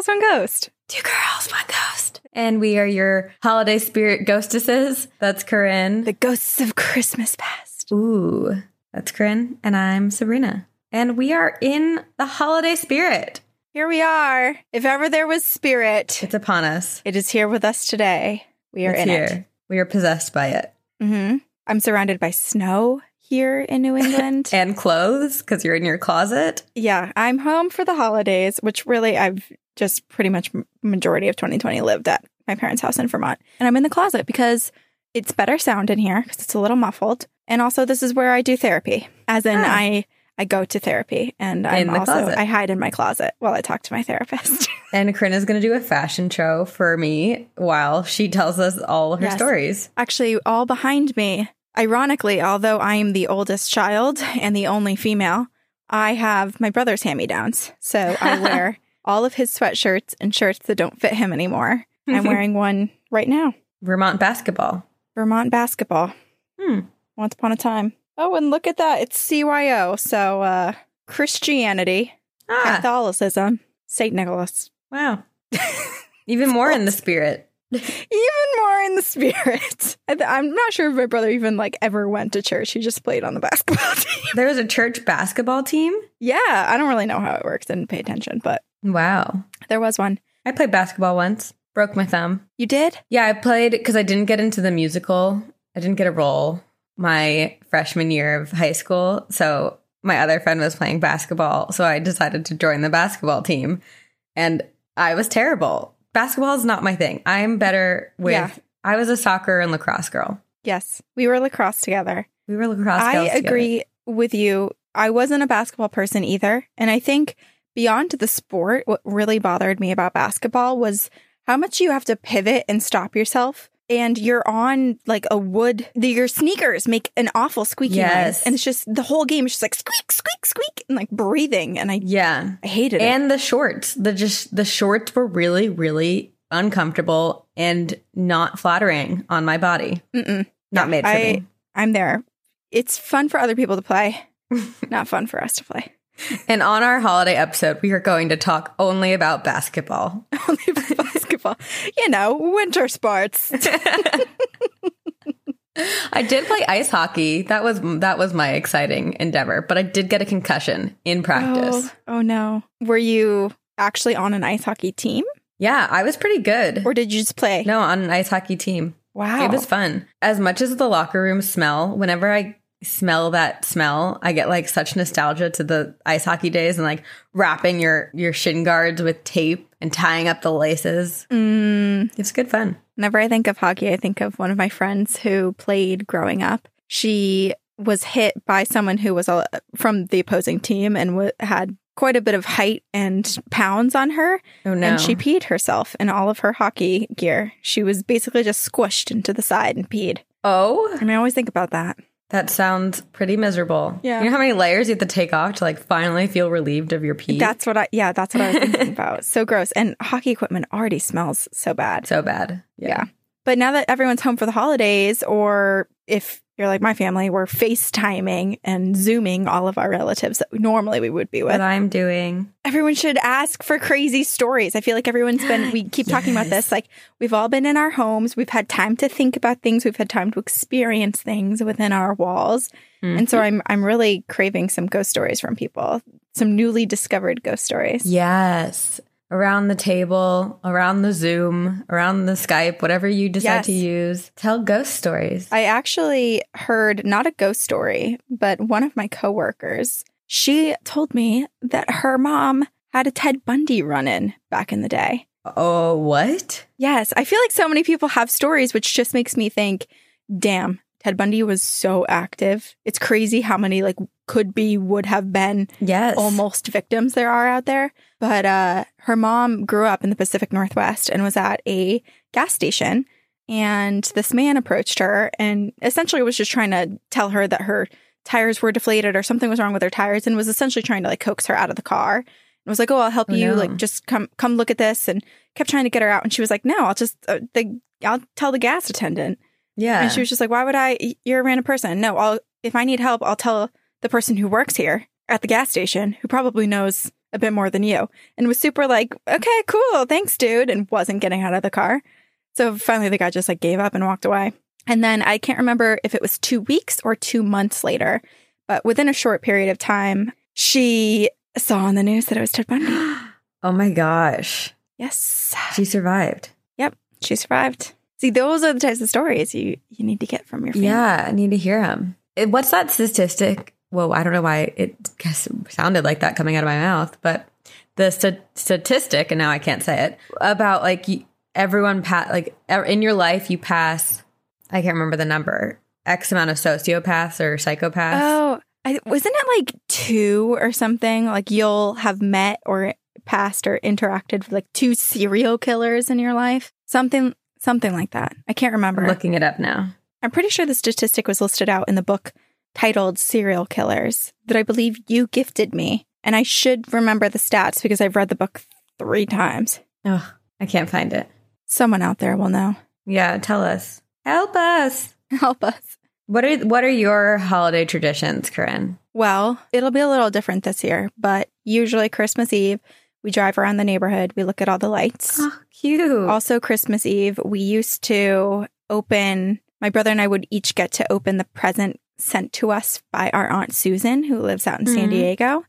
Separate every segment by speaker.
Speaker 1: Girls One Ghost.
Speaker 2: Two girls, one ghost. And we are your holiday spirit ghostesses. That's Corinne.
Speaker 1: The ghosts of Christmas past.
Speaker 2: Ooh, that's Corinne. And I'm Sabrina. And we are in the holiday spirit.
Speaker 1: Here we are. If ever there was spirit,
Speaker 2: It's upon us.
Speaker 1: it is here with us today. We are
Speaker 2: It's
Speaker 1: in
Speaker 2: here.
Speaker 1: it.
Speaker 2: We are possessed by it.
Speaker 1: Mm-hmm. I'm surrounded by snow here in New England.
Speaker 2: And clothes, because you're in your closet.
Speaker 1: yeah, I'm home for the holidays, which really I've just pretty much majority of 2020 lived at my parents' house in Vermont. And I'm in the closet because it's better sound in here because it's a little muffled. And also this is where I do therapy. As in
Speaker 2: Ah.
Speaker 1: I I go to therapy and I'm also
Speaker 2: closet.
Speaker 1: I hide in my closet while I talk to my therapist.
Speaker 2: And Corinne is going to do a fashion show for me while she tells us all her
Speaker 1: Yes.
Speaker 2: stories.
Speaker 1: Actually, all behind me, ironically, although I am the oldest child and the only female, I have my brother's hand me downs. So I wear all of his sweatshirts and shirts that don't fit him anymore. I'm wearing one right now
Speaker 2: Vermont basketball.
Speaker 1: Vermont basketball.
Speaker 2: Hmm.
Speaker 1: Once upon a time. Oh, and look at that. It's CYO. So, uh, Christianity,
Speaker 2: Ah,
Speaker 1: Catholicism, St. Nicholas.
Speaker 2: wow. Even more in the spirit.
Speaker 1: Even more in the spirit. I I'm not sure if my brother even like ever went to church. He just played on the basketball team.
Speaker 2: There was a church basketball team.
Speaker 1: Yeah, I don't really know how it works. Didn't pay attention, but
Speaker 2: Wow.
Speaker 1: there was one.
Speaker 2: I played basketball once, broke my thumb.
Speaker 1: You did?
Speaker 2: Yeah, I played because I didn't get into the musical. I didn't get a role my freshman year of high school. So my other friend was playing basketball. So I decided to join the basketball team. And I was terrible. Basketball is not my thing. I'm better with,
Speaker 1: Yeah.
Speaker 2: I was a soccer and lacrosse girl.
Speaker 1: Yes, we were lacrosse together.
Speaker 2: We were lacrosse
Speaker 1: I
Speaker 2: girls together.
Speaker 1: agree with you. I wasn't a basketball person either. And I think beyond the sport, what really bothered me about basketball was how much you have to pivot and stop yourself. And you're on like a wood, the, your sneakers make an awful squeaky
Speaker 2: Yes.
Speaker 1: noise. And it's just the whole game is just like squeak, squeak, squeak, and like breathing. And I,
Speaker 2: Yeah.
Speaker 1: I hated it.
Speaker 2: And the shorts, the just the shorts were really, really uncomfortable and not flattering on my body.
Speaker 1: Mm-mm.
Speaker 2: Not made for
Speaker 1: I,
Speaker 2: me.
Speaker 1: I'm there. It's fun for other people to play, not fun for us to play.
Speaker 2: And on our holiday episode, we are going to talk only about basketball.
Speaker 1: Only for basketball. You know, winter sports.
Speaker 2: I did play ice hockey. That was that was my exciting endeavor, but I did get a concussion in practice.
Speaker 1: Oh, oh no. Were you actually on an ice hockey team
Speaker 2: Yeah, I was pretty good.
Speaker 1: or did you just play?
Speaker 2: No, on an ice hockey team.
Speaker 1: Wow.
Speaker 2: It was fun. As much as the locker room smell, whenever I smell that smell, I get like such nostalgia to the ice hockey days and like wrapping your your shin guards with tape and tying up the laces.
Speaker 1: Mm,
Speaker 2: It's good fun.
Speaker 1: whenever I think of hockey, I think of one of my friends who played growing up. She was hit by someone who was uh, from the opposing team and w- had quite a bit of height and pounds on her.
Speaker 2: Oh no.
Speaker 1: And she peed herself in all of her hockey gear. She was basically just squished into the side and peed.
Speaker 2: oh,
Speaker 1: And I always think about that.
Speaker 2: That sounds pretty miserable.
Speaker 1: Yeah.
Speaker 2: You know how many layers you have to take off to like finally feel relieved of your pee?
Speaker 1: That's what I, yeah, that's what I was thinking about. So gross. And hockey equipment already smells so bad.
Speaker 2: so bad.
Speaker 1: Yeah. But now that everyone's home for the holidays, or if you're like my family, we're FaceTiming and Zooming all of our relatives that normally we would be with.
Speaker 2: What I'm doing.
Speaker 1: Everyone should ask for crazy stories. I feel like everyone's been, we keep talking about this. Like, we've all been in our homes. We've had time to think about things. We've had time to experience things within our walls. And so mm-hmm. I'm, I'm really craving some ghost stories from people, some newly discovered ghost stories.
Speaker 2: Yes. Around the table, around the Zoom, around the Skype, whatever you decide
Speaker 1: Yes.
Speaker 2: to use. Tell ghost stories.
Speaker 1: I actually heard not a ghost story, but one of my coworkers, she told me that her mom had a Ted Bundy run in back in the day.
Speaker 2: oh, what?
Speaker 1: Yes, I feel like so many people have stories, which just makes me think, damn, Ted Bundy was so active. It's crazy how many like could be, would have been
Speaker 2: Yes.
Speaker 1: almost victims there are out there. But uh, her mom grew up in the Pacific Northwest and was at a gas station. And this man approached her and essentially was just trying to tell her that her tires were deflated or something was wrong with her tires and was essentially trying to like coax her out of the car. And was like, "Oh, I'll help
Speaker 2: Oh,
Speaker 1: you.
Speaker 2: no.
Speaker 1: Like, just come, come look at this." And kept trying to get her out. And she was like, "No, I'll just uh, the I'll tell the gas attendant."
Speaker 2: Yeah.
Speaker 1: And she was just like, "Why would I? You're a random person. No, I'll if I need help, I'll tell the person who works here at the gas station, who probably knows a bit more than you and was super like, okay, cool, thanks, dude, and wasn't getting out of the car. So finally the guy just like gave up and walked away. And then I can't remember if it was two weeks or two months later, but within a short period of time, she saw on the news that it was Ted Bundy.
Speaker 2: oh my gosh.
Speaker 1: Yes.
Speaker 2: She survived.
Speaker 1: Yep. She survived. See, those are the types of stories you, you need to get from your family.
Speaker 2: Yeah, I need to hear them. What's that statistic? Well, I don't know why it guess sounded like that coming out of my mouth, but the st- statistic, and now I can't say it, about like everyone pass, like in your life, you pass, I can't remember the number, X amount of sociopaths or psychopaths.
Speaker 1: Oh, I, wasn't it like two or something? Like you'll have met or passed or interacted with like two serial killers in your life? Something something like that. I can't remember.
Speaker 2: I'm looking it up now.
Speaker 1: I'm pretty sure the statistic was listed out in the book titled Serial Killers that I believe you gifted me. And I should remember the stats because I've read the book three times.
Speaker 2: Oh, I can't find it.
Speaker 1: Someone out there will know.
Speaker 2: Yeah, tell us. Help us.
Speaker 1: Help us.
Speaker 2: What are what are your holiday traditions, Corinne?
Speaker 1: Well, it'll be a little different this year, but usually Christmas Eve, we drive around the neighborhood, we look at all the lights.
Speaker 2: Oh, cute.
Speaker 1: Also, Christmas Eve, we used to open, my brother and I would each get to open the present sent to us by our Aunt Susan, who lives out in mm-hmm. San Diego.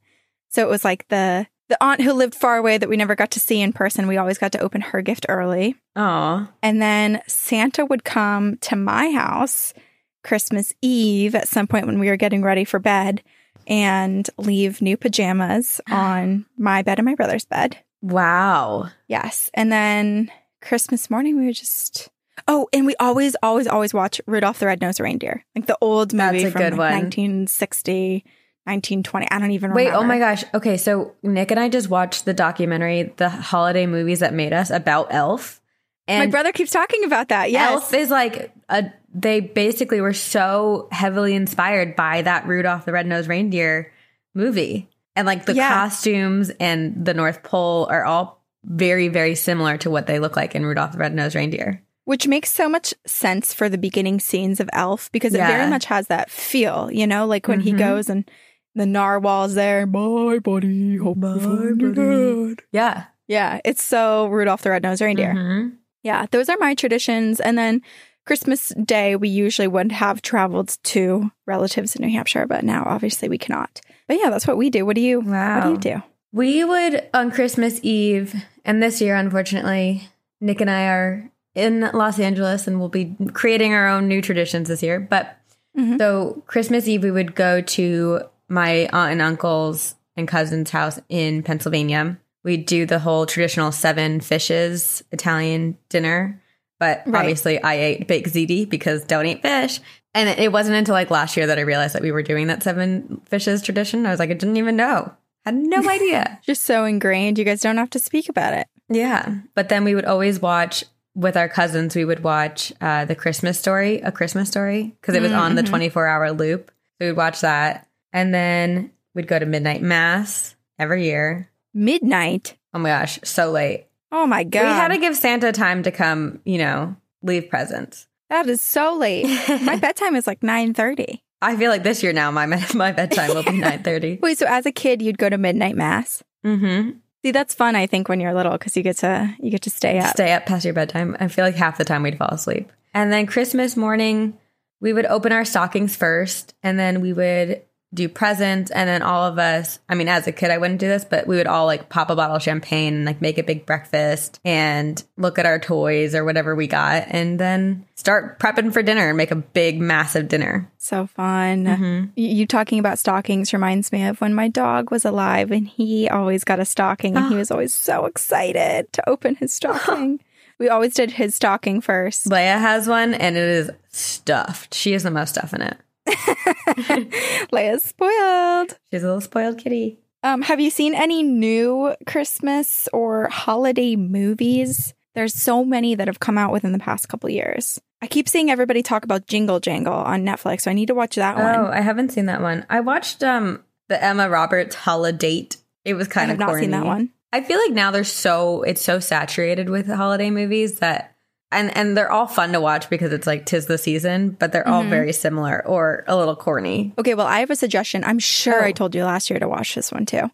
Speaker 1: So it was like the the aunt who lived far away that we never got to see in person, we always got to open her gift early.
Speaker 2: Aw.
Speaker 1: And then Santa would come to my house Christmas Eve at some point when we were getting ready for bed and leave new pajamas on my bed and my brother's bed.
Speaker 2: Wow.
Speaker 1: Yes. And then Christmas morning, we would just. Oh, and we always, always, always watch Rudolph the Red-Nosed Reindeer, like the old movie from like 1960, 1920. I don't even oh remember.
Speaker 2: Wait,
Speaker 1: remember.
Speaker 2: oh my gosh. Okay, so Nick and I just watched the documentary, The Holiday Movies That Made Us, about Elf.
Speaker 1: And my brother keeps talking about that. Yes.
Speaker 2: Elf is like a they basically were so heavily inspired by that Rudolph the Red-Nosed Reindeer movie. And like the yeah. costumes and the North Pole are all very, very similar to what they look like in Rudolph the Red-Nosed Reindeer.
Speaker 1: Which makes so much sense for the beginning scenes of Elf because yeah. it very much has that feel, you know, like when mm-hmm. he goes and the narwhal's there, my buddy, hope my buddy. Good.
Speaker 2: Yeah.
Speaker 1: Yeah. It's so Rudolph the Red-Nosed Reindeer. Mm-hmm. Yeah. Those are my traditions. And then Christmas Day, we usually would have traveled to relatives in New Hampshire, but now obviously we cannot. But yeah, that's what we do. What do you? Wow. What do you do?
Speaker 2: We would on Christmas Eve, and this year, unfortunately, Nick and I are in Los Angeles, and we'll be creating our own new traditions this year. But mm-hmm. so Christmas Eve, we would go to my aunt and uncle's and cousin's house in Pennsylvania. We'd do the whole traditional seven fishes Italian dinner but right. obviously, I ate baked ziti because don't eat fish. And it wasn't until like last year that I realized that we were doing that seven fishes tradition. I was like, I didn't even know. I Had no idea.
Speaker 1: Just so ingrained. You guys don't have to speak about it.
Speaker 2: Yeah. But then we would always watch with our cousins, we would watch uh, the Christmas story, a Christmas story, because it was mm-hmm. on the mm-hmm. 24 hour loop. So we'd watch that. And then we'd go to midnight mass every year.
Speaker 1: Midnight?
Speaker 2: Oh my gosh, so late.
Speaker 1: Oh my god.
Speaker 2: We had to give Santa time to come, you know, leave presents.
Speaker 1: That is so late. my bedtime is like 9:30.
Speaker 2: I feel like this year now my my bedtime will be 9:30.
Speaker 1: Wait, so as a kid you'd go to midnight mass?
Speaker 2: Mhm.
Speaker 1: See, that's fun I think when you're little cuz you get to you get to stay up.
Speaker 2: Stay up past your bedtime. I feel like half the time we'd fall asleep. And then Christmas morning we would open our stockings first and then we would do presents and then all of us i mean as a kid i wouldn't do this but we would all like pop a bottle of champagne and like make a big breakfast and look at our toys or whatever we got and then start prepping for dinner and make a big massive dinner
Speaker 1: so fun mm-hmm. you talking about stockings reminds me of when my dog was alive and he always got a stocking and he was always so excited to open his stocking We always did his stocking first.
Speaker 2: Leia has one and it is stuffed. She has the most stuff in it.
Speaker 1: Leia's spoiled.
Speaker 2: She's a little spoiled kitty.
Speaker 1: Um, have you seen any new Christmas or holiday movies? There's so many that have come out within the past couple years. I keep seeing everybody talk about Jingle Jangle on Netflix, so I need to watch that one.
Speaker 2: Oh, I haven't seen that one. I watched um the Emma Roberts Holidate. It was kind
Speaker 1: I
Speaker 2: of
Speaker 1: not
Speaker 2: corny.
Speaker 1: seen that one.
Speaker 2: I feel like now there's so it's so saturated with holiday movies that and and they're all fun to watch because it's like tis the season, but they're all mm-hmm. very similar or a little corny.
Speaker 1: Okay, well, I have a suggestion. I'm sure oh. I told you last year to watch this one too.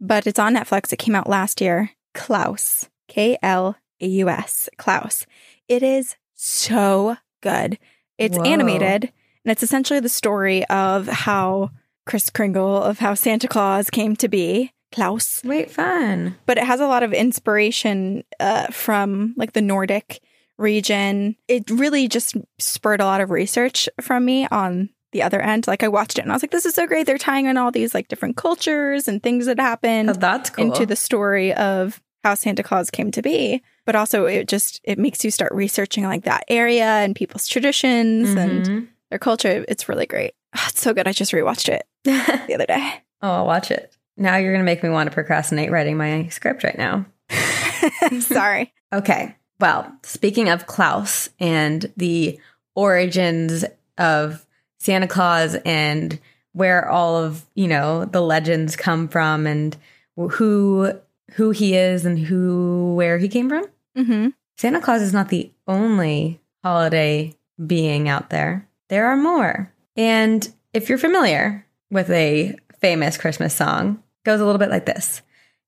Speaker 1: but it's on Netflix. It came out last year. Klaus, K L A U S, Klaus. It is so good. It's
Speaker 2: Whoa.
Speaker 1: animated, and it's essentially the story of how Chris Kringle, of how Santa Claus came to be, Klaus.
Speaker 2: Wait, fun.
Speaker 1: But it has a lot of inspiration uh, from like the Nordic region. It really just spurred a lot of research from me on the other end. Like I watched it and I was like, this is so great. They're tying in all these like different cultures and things that happened
Speaker 2: Oh, that's cool.
Speaker 1: into the story of how Santa Claus came to be. But also it just it makes you start researching like that area and people's traditions and
Speaker 2: Mhm.
Speaker 1: their culture. It's really great. Ah, it's so good. I just rewatched it the other day.
Speaker 2: oh, I'll watch it. Now you're going to make me want to procrastinate writing my script right now.
Speaker 1: Sorry.
Speaker 2: Okay. Well, speaking of Klaus and the origins of Santa Claus and where all of, you know, the legends come from and who who he is and who where he came from.
Speaker 1: hmm
Speaker 2: Santa Claus is not the only holiday being out there. There are more. And if you're familiar with a famous Christmas song, it goes a little bit like this.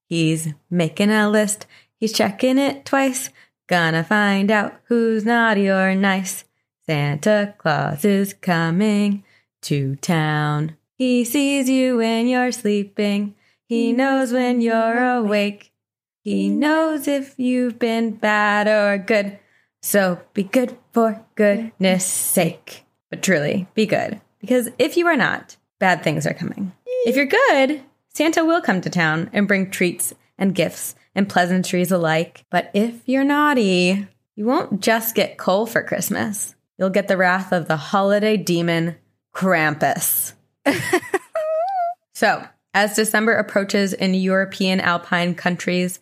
Speaker 2: He's making a list, he's checking it twice, gonna find out who's naughty or nice. Santa Claus is coming to town. He sees you when you're sleeping. He knows when you're awake. He knows if you've been bad or good. So be good for goodness sake. But truly, be good. Because if you are not, bad things are coming. If you're good, Santa will come to town and bring treats and gifts and pleasantries alike. But if you're naughty, you won't just get coal for Christmas. You'll get the wrath of the holiday demon, Krampus. So, as December approaches in European alpine countries,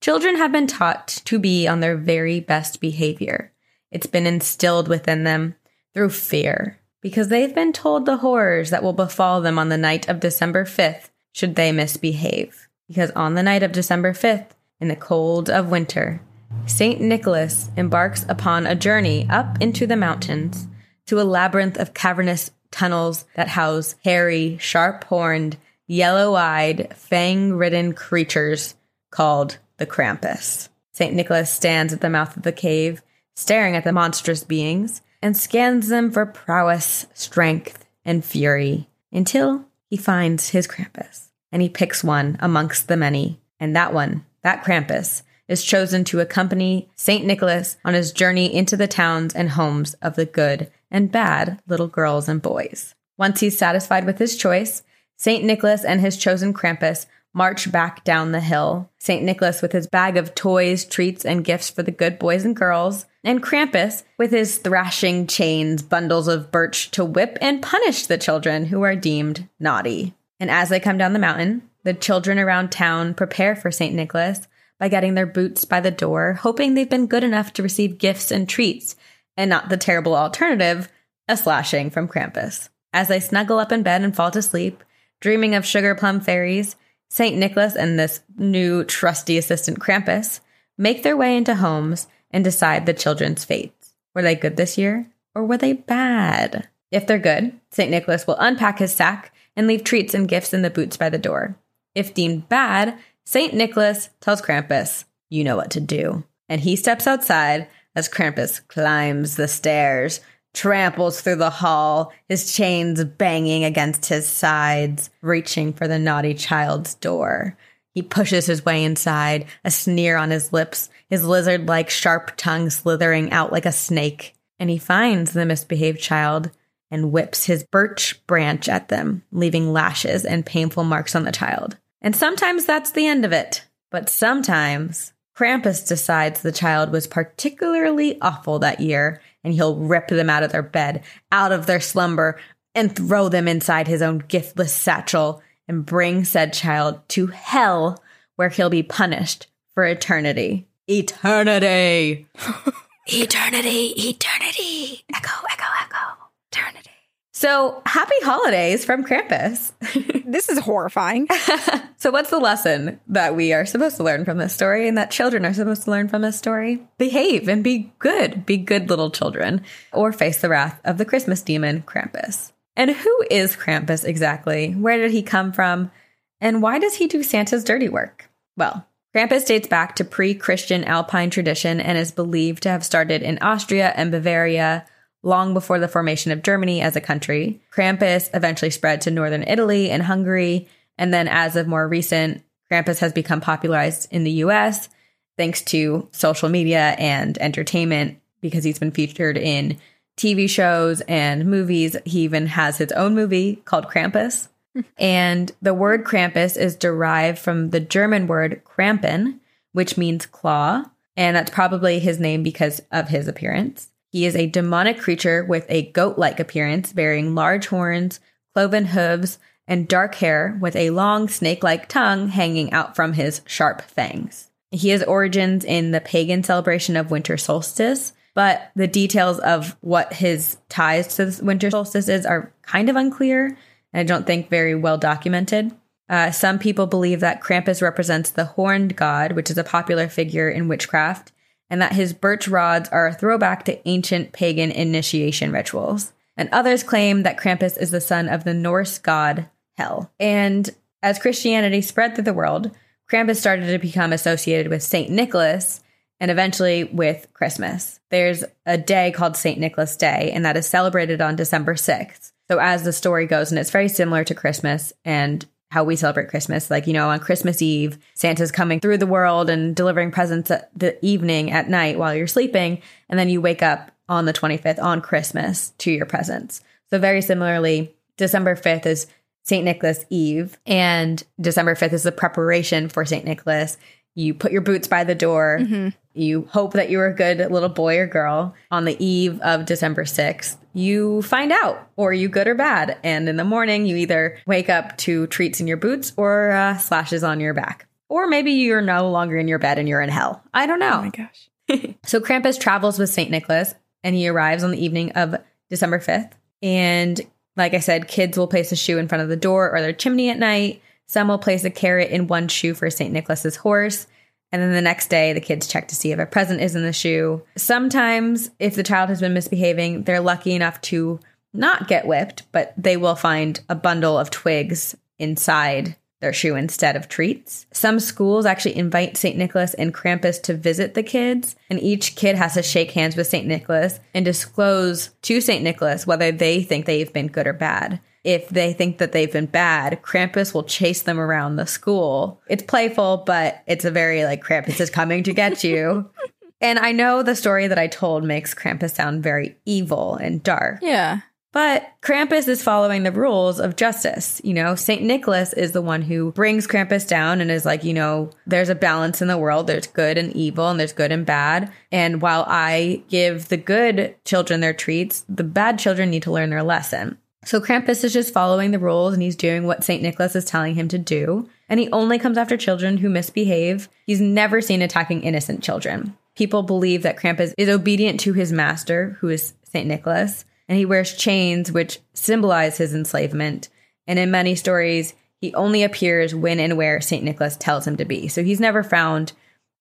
Speaker 2: children have been taught to be on their very best behavior. It's been instilled within them through fear because they've been told the horrors that will befall them on the night of December 5th should they misbehave. Because on the night of December 5th, in the cold of winter, St. Nicholas embarks upon a journey up into the mountains to a labyrinth of cavernous tunnels that house hairy, sharp horned, yellow eyed, fang ridden creatures called the Krampus. St. Nicholas stands at the mouth of the cave, staring at the monstrous beings, and scans them for prowess, strength, and fury until he finds his Krampus. And he picks one amongst the many. And that one, that Krampus, is chosen to accompany St. Nicholas on his journey into the towns and homes of the good and bad little girls and boys. Once he's satisfied with his choice, St. Nicholas and his chosen Krampus march back down the hill. St. Nicholas with his bag of toys, treats, and gifts for the good boys and girls, and Krampus with his thrashing chains, bundles of birch to whip and punish the children who are deemed naughty. And as they come down the mountain, the children around town prepare for St. Nicholas by getting their boots by the door, hoping they've been good enough to receive gifts and treats, and not the terrible alternative, a slashing from Krampus. As they snuggle up in bed and fall to sleep, dreaming of sugar plum fairies, St. Nicholas and this new trusty assistant Krampus make their way into homes and decide the children's fates. Were they good this year or were they bad? If they're good, St. Nicholas will unpack his sack and leave treats and gifts in the boots by the door. If deemed bad, St. Nicholas tells Krampus, You know what to do. And he steps outside as Krampus climbs the stairs, tramples through the hall, his chains banging against his sides, reaching for the naughty child's door. He pushes his way inside, a sneer on his lips, his lizard like sharp tongue slithering out like a snake. And he finds the misbehaved child and whips his birch branch at them, leaving lashes and painful marks on the child. And sometimes that's the end of it. But sometimes Krampus decides the child was particularly awful that year, and he'll rip them out of their bed, out of their slumber, and throw them inside his own giftless satchel and bring said child to hell, where he'll be punished for eternity. Eternity! eternity, eternity. Echo, echo, echo.
Speaker 1: Eternity.
Speaker 2: So, happy holidays from Krampus.
Speaker 1: This is horrifying.
Speaker 2: so, what's the lesson that we are supposed to learn from this story and that children are supposed to learn from this story? Behave and be good. Be good little children or face the wrath of the Christmas demon, Krampus. And who is Krampus exactly? Where did he come from? And why does he do Santa's dirty work? Well, Krampus dates back to pre Christian Alpine tradition and is believed to have started in Austria and Bavaria long before the formation of Germany as a country. Krampus eventually spread to northern Italy and Hungary. And then, as of more recent, Krampus has become popularized in the US thanks to social media and entertainment because he's been featured in TV shows and movies. He even has his own movie called Krampus. and the word Krampus is derived from the German word Krampen, which means claw. And that's probably his name because of his appearance. He is a demonic creature with a goat like appearance, bearing large horns, cloven hooves, and dark hair with a long snake like tongue hanging out from his sharp fangs. He has origins in the pagan celebration of winter solstice, but the details of what his ties to the winter solstice is are kind of unclear and I don't think very well documented. Uh, some people believe that Krampus represents the horned god, which is a popular figure in witchcraft, and that his birch rods are a throwback to ancient pagan initiation rituals. And others claim that Krampus is the son of the Norse god Hel. And as Christianity spread through the world, Krampus started to become associated with St. Nicholas and eventually with Christmas. There's a day called St. Nicholas Day, and that is celebrated on December 6th. So, as the story goes, and it's very similar to Christmas and how we celebrate Christmas, like, you know, on Christmas Eve, Santa's coming through the world and delivering presents at the evening at night while you're sleeping. And then you wake up on the 25th on Christmas to your presents. So, very similarly, December 5th is St. Nicholas Eve, and December 5th is the preparation for St. Nicholas. You put your boots by the door. Mm-hmm. You hope that you're a good little boy or girl. On the eve of December 6th, you find out, or you good or bad. And in the morning, you either wake up to treats in your boots or uh, slashes on your back. Or maybe you're no longer in your bed and you're in hell. I don't know.
Speaker 1: Oh my gosh.
Speaker 2: so Krampus travels with St. Nicholas and he arrives on the evening of December 5th. And like I said, kids will place a shoe in front of the door or their chimney at night. Some will place a carrot in one shoe for St. Nicholas's horse. And then the next day, the kids check to see if a present is in the shoe. Sometimes, if the child has been misbehaving, they're lucky enough to not get whipped, but they will find a bundle of twigs inside their shoe instead of treats. Some schools actually invite St. Nicholas and Krampus to visit the kids, and each kid has to shake hands with St. Nicholas and disclose to St. Nicholas whether they think they've been good or bad. If they think that they've been bad, Krampus will chase them around the school. It's playful, but it's a very like Krampus is coming to get you. and I know the story that I told makes Krampus sound very evil and dark.
Speaker 1: Yeah.
Speaker 2: But Krampus is following the rules of justice. You know, St. Nicholas is the one who brings Krampus down and is like, you know, there's a balance in the world. There's good and evil, and there's good and bad. And while I give the good children their treats, the bad children need to learn their lesson. So Krampus is just following the rules and he's doing what St. Nicholas is telling him to do. And he only comes after children who misbehave. He's never seen attacking innocent children. People believe that Krampus is obedient to his master, who is St. Nicholas and he wears chains which symbolize his enslavement. And in many stories, he only appears when and where St. Nicholas tells him to be. So he's never found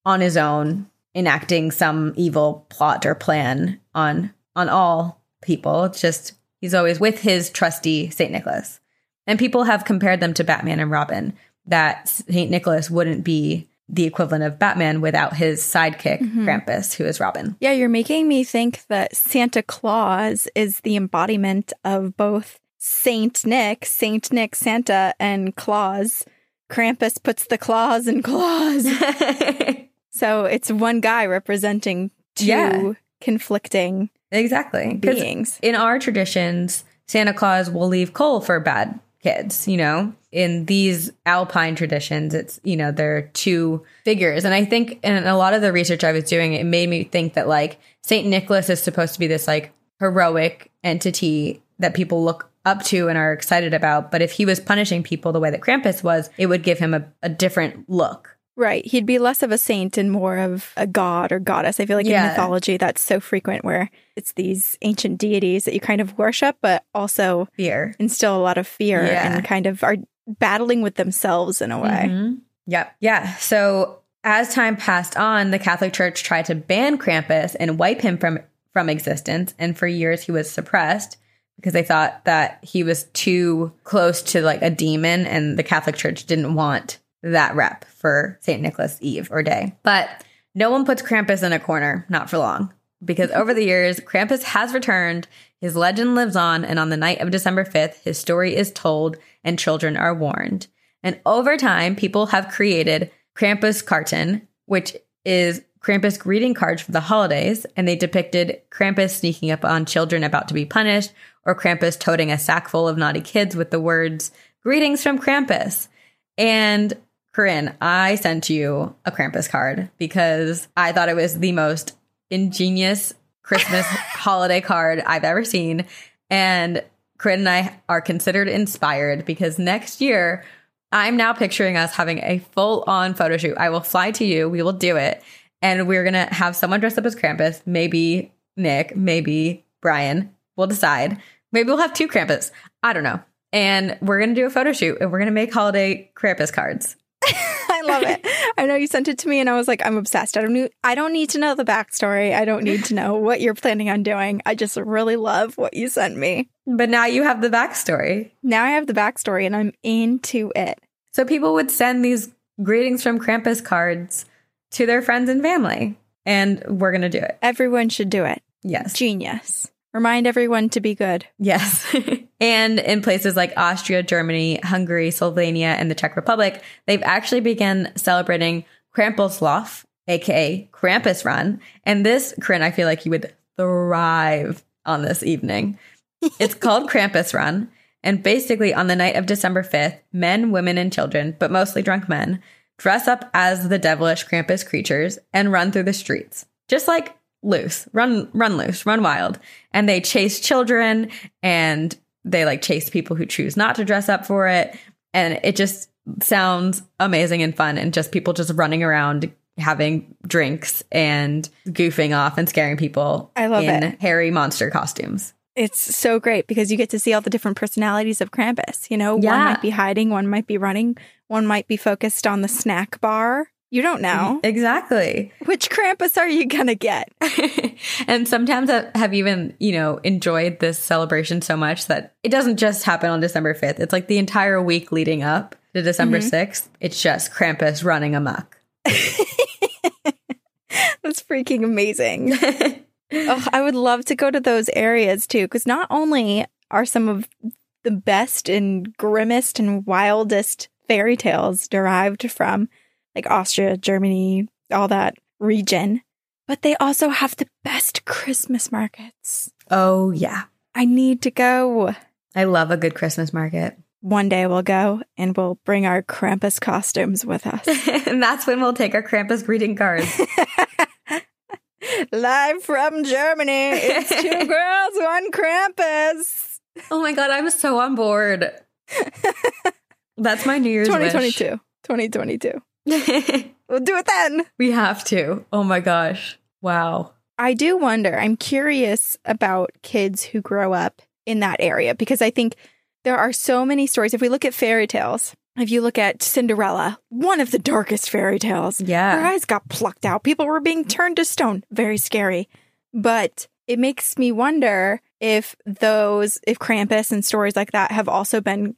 Speaker 2: on his own enacting some evil plot or plan on on all people. It's just he's always with his trusty St. Nicholas. And people have compared them to Batman and Robin, that St. Nicholas wouldn't be the equivalent of Batman without his sidekick, mm-hmm. Krampus, who is Robin.
Speaker 1: Yeah, you're making me think that Santa Claus is the embodiment of both Saint Nick, Saint Nick, Santa, and Claus. Krampus puts the claws in claws. so it's one guy representing two yeah. conflicting
Speaker 2: exactly
Speaker 1: beings.
Speaker 2: In our traditions, Santa Claus will leave coal for bad kids, you know? In these alpine traditions, it's, you know, there are two figures. And I think in a lot of the research I was doing, it made me think that like St. Nicholas is supposed to be this like heroic entity that people look up to and are excited about. But if he was punishing people the way that Krampus was, it would give him a, a different look.
Speaker 1: Right. He'd be less of a saint and more of a god or goddess. I feel like yeah. in mythology, that's so frequent where it's these ancient deities that you kind of worship, but also
Speaker 2: fear,
Speaker 1: instill a lot of fear yeah. and kind of are battling with themselves in a way.
Speaker 2: Mm-hmm. Yep. Yeah. So as time passed on, the Catholic Church tried to ban Krampus and wipe him from, from existence. And for years, he was suppressed. because they thought that he was too close to like a demon and the Catholic Church didn't want that rep for St. Nicholas Eve or day. But no one puts Krampus in a corner, not for long, because over the years, Krampus has returned, his legend lives on, and on the night of December 5th, his story is told and children are warned. And over time, people have created Krampus Carton, which is Krampus greeting cards for the holidays, and they depicted Krampus sneaking up on children about to be punished, or Krampus toting a sack full of naughty kids with the words, Greetings from Krampus. And Corinne, I sent you a Krampus card because I thought it was the most ingenious Christmas holiday card I've ever seen. And Corinne and I are considered inspired because next year, I'm now picturing us having a full on photo shoot. I will fly to you, we will do it and we're gonna have someone dressed up as Krampus, maybe Nick, maybe Brian. We'll decide. Maybe we'll have two Krampus. I don't know. And we're gonna do a photo shoot and we're gonna make holiday Krampus cards.
Speaker 1: I love it. I know you sent it to me and I was like, I'm obsessed. I don't need I don't need to know the backstory. I don't need to know what you're planning on doing. I just really love what you sent me.
Speaker 2: But now you have the backstory.
Speaker 1: Now I have the backstory and I'm into it.
Speaker 2: So people would send these greetings from Krampus cards to their friends and family. And we're going to do it.
Speaker 1: Everyone should do it.
Speaker 2: Yes.
Speaker 1: Genius. Remind everyone to be good.
Speaker 2: Yes. and in places like Austria, Germany, Hungary, Slovenia, and the Czech Republic, they've actually begun celebrating Krampuslauf, aka Krampus Run. And this, Corinne, I feel like you would thrive on this evening. It's called Krampus Run. And basically, on the night of December 5th, men, women, and children, but mostly drunk men, dress up as the devilish Krampus creatures and run through the streets. Just like loose, run, run loose, run wild. And they chase children and they like chase people who choose not to dress up for it. And it just sounds amazing and fun. And just people just running around having drinks and goofing off and scaring people.
Speaker 1: I love
Speaker 2: in
Speaker 1: it.
Speaker 2: hairy monster costumes.
Speaker 1: It's so great because you get to see all the different personalities of Krampus. You know,
Speaker 2: Yeah.
Speaker 1: one might be hiding, one might be running, one might be focused on the snack bar. You don't know. Mm-hmm.
Speaker 2: Exactly.
Speaker 1: Which Krampus are you going to get?
Speaker 2: and sometimes I have even, you know, enjoyed this celebration so much that it doesn't just happen on December 5th. It's like the entire week leading up to December mm-hmm. 6th. It's just Krampus running amok.
Speaker 1: That's freaking amazing. Ugh, I would love to go to those areas too, because not only are some of the best and grimmest and wildest fairy tales derived from like Austria, Germany, all that region, but they also have the best Christmas markets.
Speaker 2: oh, yeah.
Speaker 1: I need to go.
Speaker 2: I love a good Christmas market.
Speaker 1: One day we'll go and we'll bring our Krampus costumes with us.
Speaker 2: and that's when we'll take our Krampus greeting cards.
Speaker 1: Live from Germany, it's two girls, one Krampus.
Speaker 2: oh my God, I'm so on board. That's my New Year's wish.
Speaker 1: 2022. 2022. We'll do it then.
Speaker 2: we have to. Oh my gosh. Wow.
Speaker 1: I do wonder, I'm curious about kids who grow up in that area because I think there are so many stories. If we look at fairy tales, if you look at Cinderella, one of the darkest fairy tales,
Speaker 2: Yeah.
Speaker 1: her eyes got plucked out. People were being turned to stone. Very scary. But it makes me wonder if those, if Krampus and stories like that have also been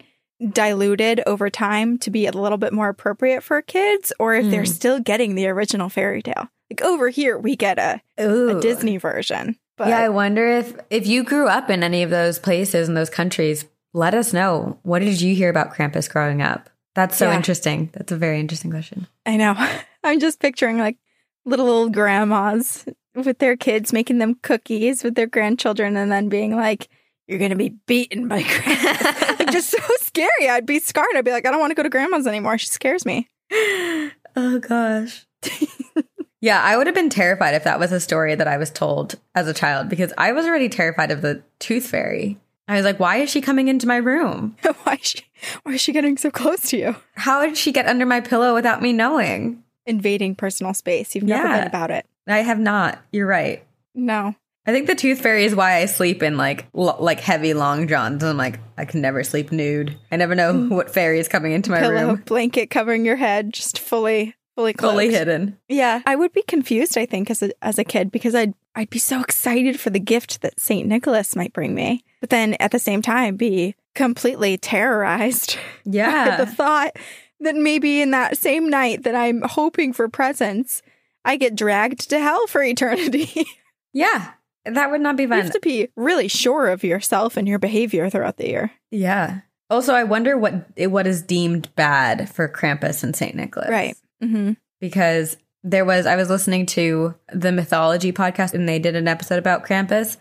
Speaker 1: diluted over time to be a little bit more appropriate for kids, or if they're
Speaker 2: Mm.
Speaker 1: still getting the original fairy tale. Like over here, we get a,
Speaker 2: Ooh.
Speaker 1: a Disney version. But
Speaker 2: yeah, I wonder if if you grew up in any of those places in those countries, let us know. What did you hear about Krampus growing up? That's so
Speaker 1: Yeah.
Speaker 2: interesting. That's a very interesting question.
Speaker 1: I know. I'm just picturing like little old grandmas with their kids making them cookies with their grandchildren and then being like, you're going to be beaten by grandmas. like, just so scary. I'd be scarred. I'd be like, I don't want to go to grandma's anymore. She scares me.
Speaker 2: oh gosh. yeah, I would have been terrified if that was a story that I was told as a child because I was already terrified of the tooth fairy. I was like, why is she coming into my room?
Speaker 1: why, is she, why is she getting so close to you?
Speaker 2: How did she get under my pillow without me knowing?
Speaker 1: Invading personal space. You've never
Speaker 2: Yeah.
Speaker 1: been about it.
Speaker 2: I have not. You're right.
Speaker 1: No.
Speaker 2: I think the tooth fairy is why I sleep in like l- like heavy long johns. I'm like I can never sleep nude. I never know mm. what fairy is coming into my
Speaker 1: Pillow,
Speaker 2: room,
Speaker 1: blanket covering your head, just fully, fully closed.
Speaker 2: fully hidden.
Speaker 1: Yeah, I would be confused. I think as a as a kid because I'd I'd be so excited for the gift that Saint Nicholas might bring me, but then at the same time be completely terrorized Yeah. at the thought that maybe in that same night that I'm hoping for presents, I get dragged to hell for eternity.
Speaker 2: yeah. That would not be
Speaker 1: you
Speaker 2: fun.
Speaker 1: have to be really sure of yourself and your behavior throughout the year.
Speaker 2: yeah. Also, I wonder what what is deemed bad for Krampus and Saint Nicholas.
Speaker 1: Right. hmm
Speaker 2: because there was I was listening to the mythology podcast and they did an episode about Krampus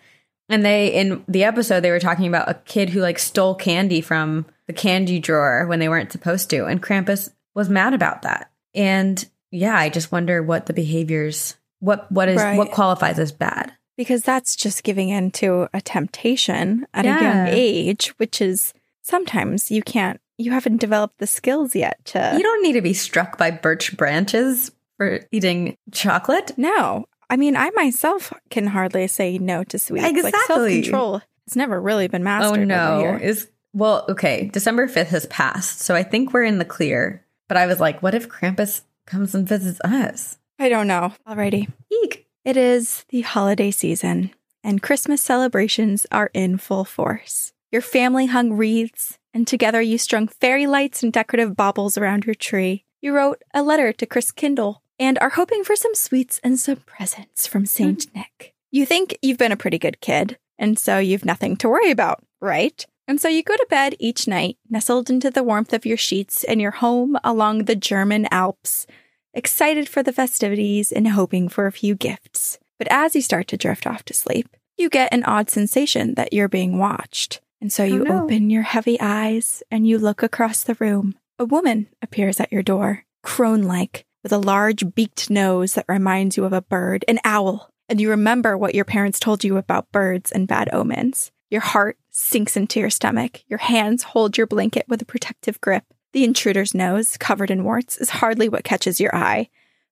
Speaker 2: and they in the episode they were talking about a kid who like stole candy from the candy drawer when they weren't supposed to and Krampus was mad about that. And yeah, I just wonder what the behaviors what what is
Speaker 1: Right.
Speaker 2: what qualifies as bad.
Speaker 1: Because that's just giving in to a temptation at a young age, which is sometimes you can't, you haven't developed the skills yet to.
Speaker 2: You don't need to be struck by birch branches for eating chocolate.
Speaker 1: No. I mean, I myself can hardly say no to sweets. Like
Speaker 2: Exactly.
Speaker 1: self control has never really been oh, mastered.
Speaker 2: Oh no. Is well, okay. December 5th has passed. So I think we're in the clear. But I was like, what if Krampus comes and visits us?
Speaker 1: I don't know. Alrighty.
Speaker 2: Eek.
Speaker 1: It is the holiday season, and Christmas celebrations are in full force. Your family hung wreaths, and together you strung fairy lights and decorative baubles around your tree. You wrote a letter to Chris Kindle and are hoping for some sweets and some presents from St. Hmm. Nick. You think you've been a pretty good kid, and so you've nothing to worry about, right? And so you go to bed each night, nestled into the warmth of your sheets in your home along the German Alps, excited for the festivities and hoping for a few gifts. But as you start to drift off to sleep, you get an odd sensation that you're being watched. And so oh, you
Speaker 2: no.
Speaker 1: open your heavy eyes and you look across the room. A woman appears at your door, crone like, with a large beaked nose that reminds you of a bird, an owl. And you remember what your parents told you about birds and bad omens. Your heart sinks into your stomach. Your hands hold your blanket with a protective grip. The intruder's nose, covered in warts, is hardly what catches your eye,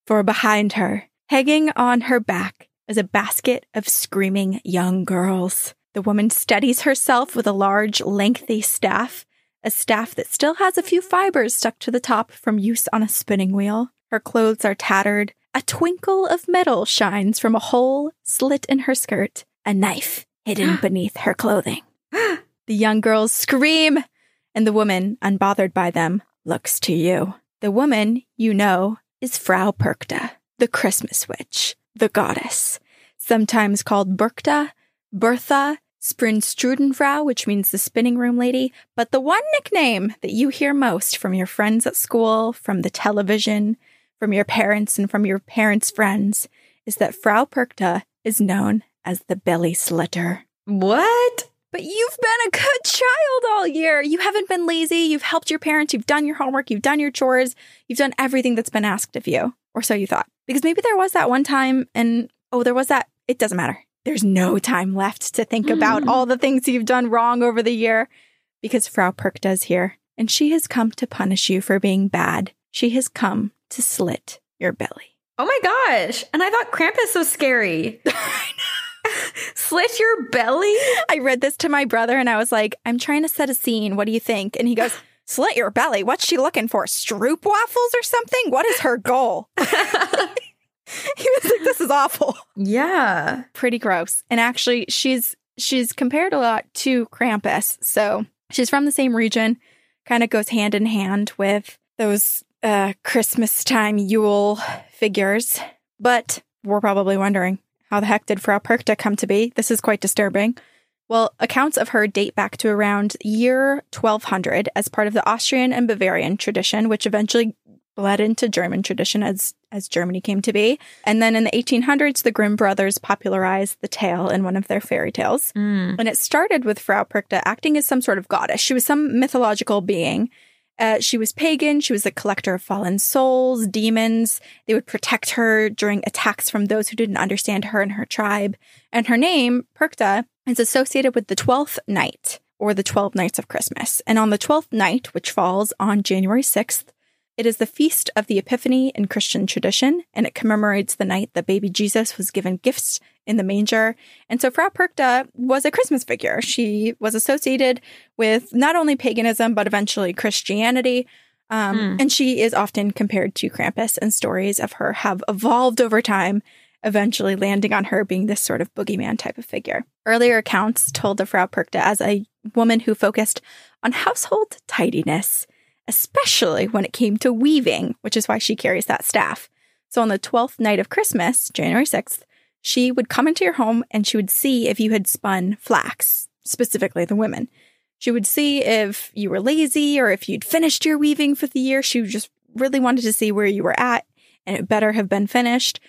Speaker 1: for behind her, hanging on her back, is a basket of screaming young girls. The woman steadies herself with a large, lengthy staff, a staff that still has a few fibers stuck to the top from use on a spinning wheel. Her clothes are tattered. A twinkle of metal shines from a hole slit in her skirt, a knife hidden beneath her clothing. The young girls scream, and the woman, unbothered by them, looks to you. The woman, you know, is Frau Perchta, the Christmas witch, the goddess, sometimes called Berchta, Bertha, Spinnstubenfrau, which means the spinning room lady, but the one nickname that you hear most from your friends at school, from the television, from your parents, and from your parents' friends is that Frau Perchta is known as the belly slitter.
Speaker 2: What?
Speaker 1: But you've been a good child all year. You haven't been lazy. You've helped your parents. You've done your homework. You've done your chores. You've done everything that's been asked of you. Or so you thought. Because maybe there was that one time and, oh, there was that. It doesn't matter. There's no time left to think about mm. all the things you've done wrong over the year because Frau Perchta is here and she has come to punish you for being bad. She has come to slit your belly.
Speaker 2: Oh my gosh. And I thought Krampus was scary. Slit your belly?
Speaker 1: I read this to my brother and I was like, I'm trying to set a scene. What do you think? And he goes, Slit your belly. What's she looking for? Stroop waffles or something? What is her goal? he was like, This is awful.
Speaker 2: Yeah.
Speaker 1: Pretty gross. And actually, she's she's compared a lot to Krampus. So she's from the same region, kind of goes hand in hand with those uh Christmas time Yule figures. But we're probably wondering how the heck did Frau Perchta come to be? This is quite disturbing. Well, accounts of her date back to around year 1200 as part of the Austrian and Bavarian tradition, which eventually bled into German tradition as as Germany came to be. And then in the 1800s, the Grimm brothers popularized the tale in one of their fairy tales.
Speaker 2: Mm.
Speaker 1: And it started with Frau Perchta acting as some sort of goddess. She was some mythological being. Uh, she was pagan. She was a collector of fallen souls, demons. They would protect her during attacks from those who didn't understand her and her tribe. And her name, Perchta, is associated with the 12th night or the 12 nights of Christmas. And on the 12th night, which falls on January 6th, it is the feast of the Epiphany in Christian tradition, and it commemorates the night that baby Jesus was given gifts in the manger. And so Frau Perchta was a Christmas figure. She was associated with not only paganism, but eventually Christianity. Um,
Speaker 2: Hmm.
Speaker 1: And she is often compared to Krampus, and stories of her have evolved over time eventually landing on her being this sort of boogeyman type of figure. Earlier accounts told of Frau Perchta as a woman who focused on household tidiness, especially when it came to weaving, which is why she carries that staff. So on the 12th night of Christmas, January 6th, she would come into your home and she would see if you had spun flax, specifically the women. She would see if you were lazy or if you'd finished your weaving for the year. She just really wanted to see where you were at and it better have been finished.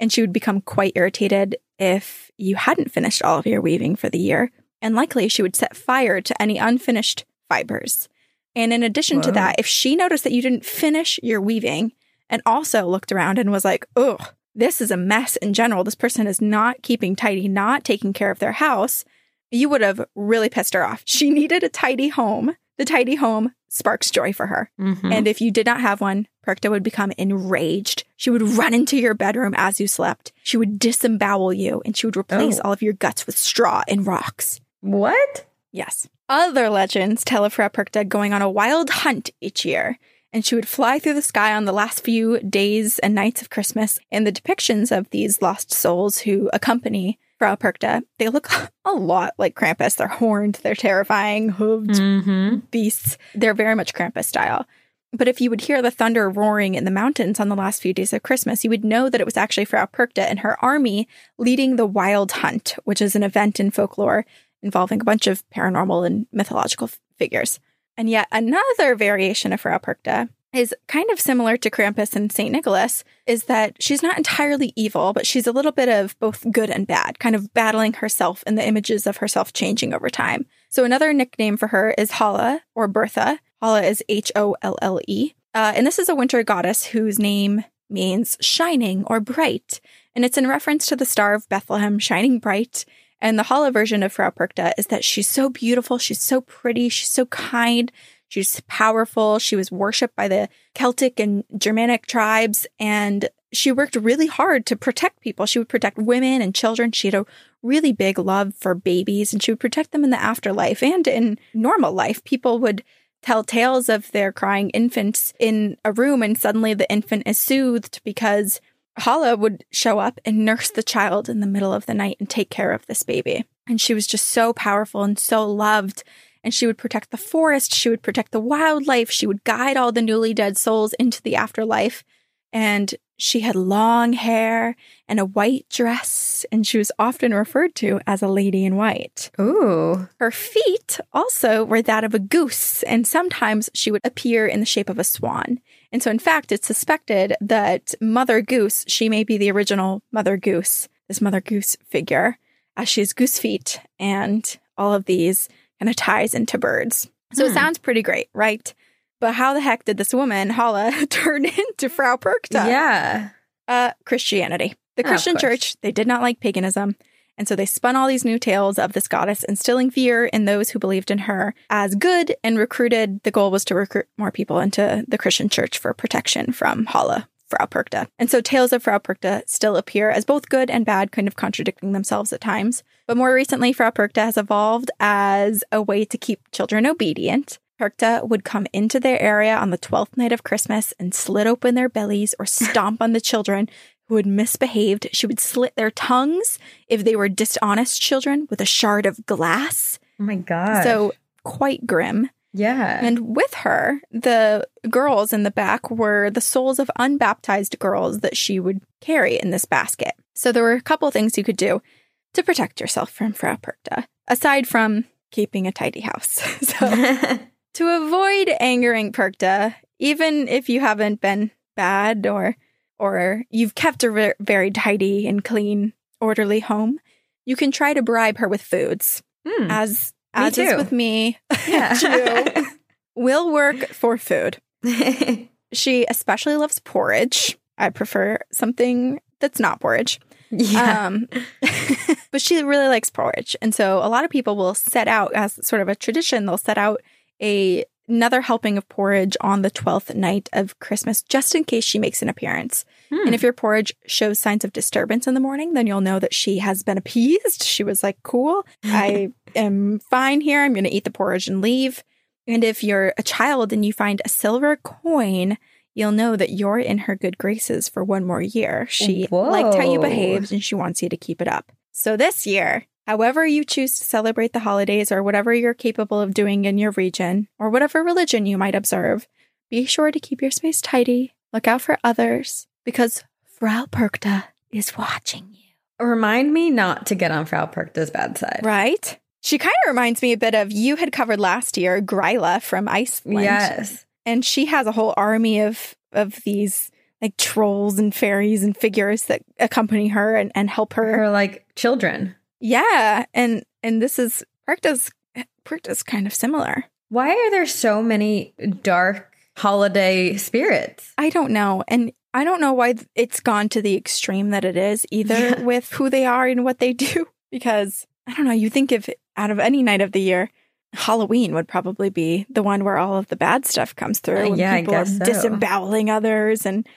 Speaker 1: And she would become quite irritated if you hadn't finished all of your weaving for the year. And likely she would set fire to any unfinished fibers. And in addition Whoa. to that, if she noticed that you didn't finish your weaving and also looked around and was like, ugh, this is a mess in general. This person is not keeping tidy, not taking care of their house. You would have really pissed her off. She needed a tidy home. The tidy home sparks joy for her. Mm-hmm. And if you did not have one, Perchta would become enraged. She would run into your bedroom as you slept. She would disembowel you and she would replace oh. all of your guts with straw and rocks.
Speaker 2: What?
Speaker 1: Yes. Other legends tell of Frau Perchta going on a wild hunt each year and she would fly through the sky on the last few days and nights of Christmas. And the depictions of these lost souls who accompany Frau Perchta, they look a lot like Krampus. They're horned, they're terrifying, hooved mm-hmm. beasts. They're very much Krampus style. But if you would hear the thunder roaring in the mountains on the last few days of Christmas, you would know that it was actually Frau Perchta and her army leading the Wild Hunt, which is an event in folklore involving a bunch of paranormal and mythological f- figures. And yet another variation of Frau Perchta is kind of similar to Krampus and St. Nicholas, is that she's not entirely evil, but she's a little bit of both good and bad, kind of battling herself and the images of herself changing over time. So another nickname for her is Holle or Bertha. Holle is H O L L E. Uh, and this is a winter goddess whose name means shining or bright. And it's in reference to the star of Bethlehem shining bright and the Holle version of Frau Perchta is that she's so beautiful, she's so pretty, she's so kind, she's powerful. She was worshipped by the Celtic and Germanic tribes, and she worked really hard to protect people. She would protect women and children. She had a really big love for babies, and she would protect them in the afterlife and in normal life. People would tell tales of their crying infants in a room, and suddenly the infant is soothed because Holle would show up and nurse the child in the middle of the night and take care of this baby. And she was just so powerful and so loved. And she would protect the forest. She would protect the wildlife. She would guide all the newly dead souls into the afterlife. And she had long hair and a white dress, and she was often referred to as a lady in white.
Speaker 2: Ooh.
Speaker 1: Her feet also were that of a goose, and sometimes she would appear in the shape of a swan. And so, in fact, it's suspected that Mother Goose, she may be the original Mother Goose, this Mother Goose figure, as she has goose feet and all of these kind of ties into birds. So hmm. it sounds pretty great, right? But how the heck did this woman, Holle, turn into Frau Perchta?
Speaker 2: Yeah.
Speaker 1: Uh, Christianity. The Christian oh, church, they did not like paganism. And so they spun all these new tales of this goddess, instilling fear in those who believed in her as good and recruited. The goal was to recruit more people into the Christian church for protection from Holle, Frau Perchta. And so tales of Frau Perchta still appear as both good and bad, kind of contradicting themselves at times. But more recently, Frau Perchta has evolved as a way to keep children obedient. Perchta would come into their area on the 12th night of Christmas and slit open their bellies or stomp on the children who had misbehaved. She would slit their tongues if they were dishonest children with a shard of glass.
Speaker 2: Oh my God.
Speaker 1: So quite grim.
Speaker 2: Yeah.
Speaker 1: And with her, the girls in the back were the souls of unbaptized girls that she would carry in this basket. So there were a couple things you could do to protect yourself from Frau Perchta, aside from keeping a tidy house. so to avoid angering Perchta, even if you haven't been bad or or you've kept a very tidy and clean, orderly home, you can try to bribe her with foods. Mm, as as is with me, yeah. will work for food. she especially loves porridge. I prefer something that's not porridge. Yeah. Um, but she really likes porridge. And so a lot of people will set out as sort of a tradition, they'll set out a another helping of porridge on the 12th night of Christmas, just in case she makes an appearance. Hmm. And if your porridge shows signs of disturbance in the morning, then you'll know that she has been appeased. She was like, cool, I am fine here. I'm going to eat the porridge and leave. And if you're a child and you find a silver coin you'll know that you're in her good graces for one more year. She liked how you
Speaker 2: Whoa.
Speaker 1: behaved and she wants you to keep it up. So this year, however you choose to celebrate the holidays or whatever you're capable of doing in your region or whatever religion you might observe, be sure to keep your space tidy, look out for others, because Frau Perchta is watching you.
Speaker 2: Remind me not to get on Frau Perchta's bad side.
Speaker 1: Right? She kind of reminds me a bit of you had covered last year, Gryla from Iceland.
Speaker 2: Yes.
Speaker 1: And she has a whole army of of these like trolls and fairies and figures that accompany her and, and help her.
Speaker 2: Her like children.
Speaker 1: Yeah. And and this is Perchta's Perchta's kind of similar.
Speaker 2: Why are there so many dark holiday spirits?
Speaker 1: I don't know. And I don't know why it's gone to the extreme that it is either
Speaker 2: Yeah.
Speaker 1: with who they are and what they do. Because I don't know, you think if out of any night of the year, Halloween would probably be the one where all of the bad stuff comes through.
Speaker 2: Uh,
Speaker 1: and
Speaker 2: yeah, I
Speaker 1: people
Speaker 2: guess
Speaker 1: are
Speaker 2: so.
Speaker 1: disemboweling others and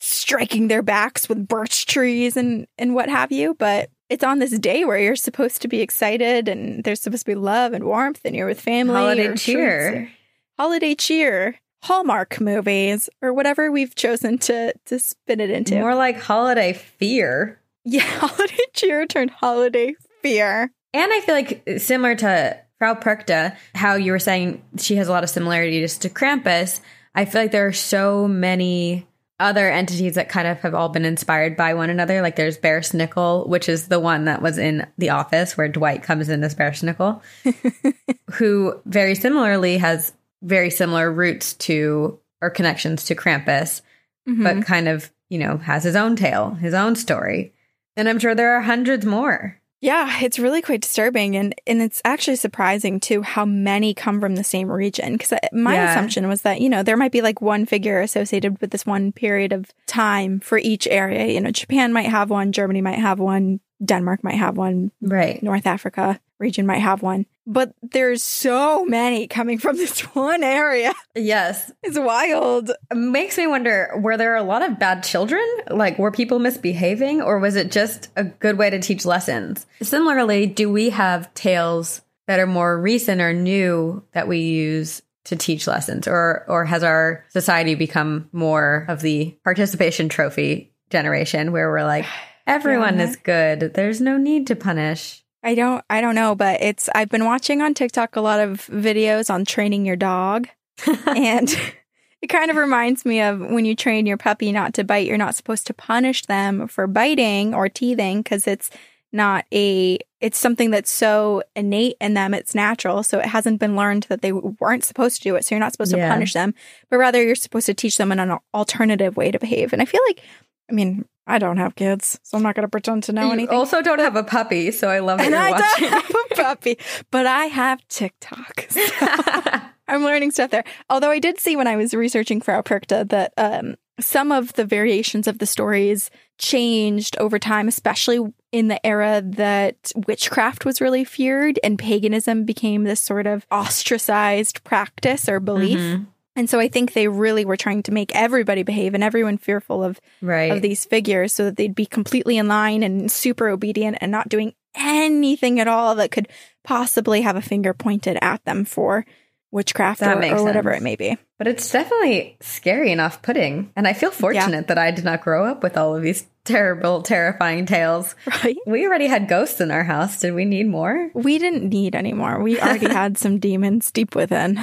Speaker 1: striking their backs with birch trees and, and what have you. But it's on this day where you're supposed to be excited and there's supposed to be love and warmth and you're with family.
Speaker 2: Holiday cheer.
Speaker 1: holiday cheer, Hallmark movies, or whatever we've chosen to to spin it into.
Speaker 2: More like holiday fear.
Speaker 1: yeah, holiday cheer turned holiday fear.
Speaker 2: And I feel like similar to Frau Perchta, how you were saying she has a lot of similarities to Krampus, I feel like there are so many other entities that kind of have all been inspired by one another. Like there's Belsnickel, which is the one that was in The Office where Dwight comes in as Belsnickel, who very similarly has very similar roots to or connections to Krampus,
Speaker 1: Mhm.
Speaker 2: but kind of, you know, has his own tale, his own story. And I'm sure there are hundreds more.
Speaker 1: Yeah, it's really quite disturbing, and and it's actually surprising too how many come from the same region. Because my
Speaker 2: Yeah.
Speaker 1: assumption was that you know there might be like one figure associated with this one period of time for each area. You know, Japan might have one, Germany might have one, Denmark might have one,
Speaker 2: Right.
Speaker 1: North Africa region might have one, but there's so many coming from this one area.
Speaker 2: Yes.
Speaker 1: It's wild.
Speaker 2: It makes me wonder were there a lot of bad children? Like, were people misbehaving, or was it just a good way to teach lessons? Similarly, do we have tales that are more recent or new that we use to teach lessons, or, or has our society become more of the participation trophy generation where we're like, everyone
Speaker 1: Yeah.
Speaker 2: is good, there's no need to punish?
Speaker 1: I don't I don't know, but it's I've been watching on TikTok a lot of videos on training your dog. and it kind of reminds me of when you train your puppy not to bite, you're not supposed to punish them for biting or teething because it's not a it's something that's so innate in them it's natural so it hasn't been learned that they weren't supposed to do it so you're not supposed
Speaker 2: Yeah.
Speaker 1: to punish them but rather you're supposed to teach them an alternative way to behave and i feel like i mean i don't have kids so i'm not going to pretend to know
Speaker 2: you
Speaker 1: anything
Speaker 2: also don't have a puppy, so I love that
Speaker 1: and
Speaker 2: you're
Speaker 1: I
Speaker 2: watching.
Speaker 1: don't have a puppy, but I have TikTok. So I'm learning stuff there. Although I did see when I was researching for Perchta that um, some of the variations of the stories changed over time, especially in the era that witchcraft was really feared and paganism became this sort of ostracized practice or belief.
Speaker 2: Mhm.
Speaker 1: And so I think they really were trying to make everybody behave and everyone fearful of
Speaker 2: Right.
Speaker 1: of these figures so that they'd be completely in line and super obedient and not doing anything at all that could possibly have a finger pointed at them for witchcraft or, or whatever
Speaker 2: sense.
Speaker 1: it may be.
Speaker 2: But it's definitely scary and off putting. And I feel fortunate that I did not grow up with all of these terrible, terrifying tales.
Speaker 1: Right?
Speaker 2: We already had ghosts in our house. Did we need more?
Speaker 1: We didn't need any more. We already had some demons deep within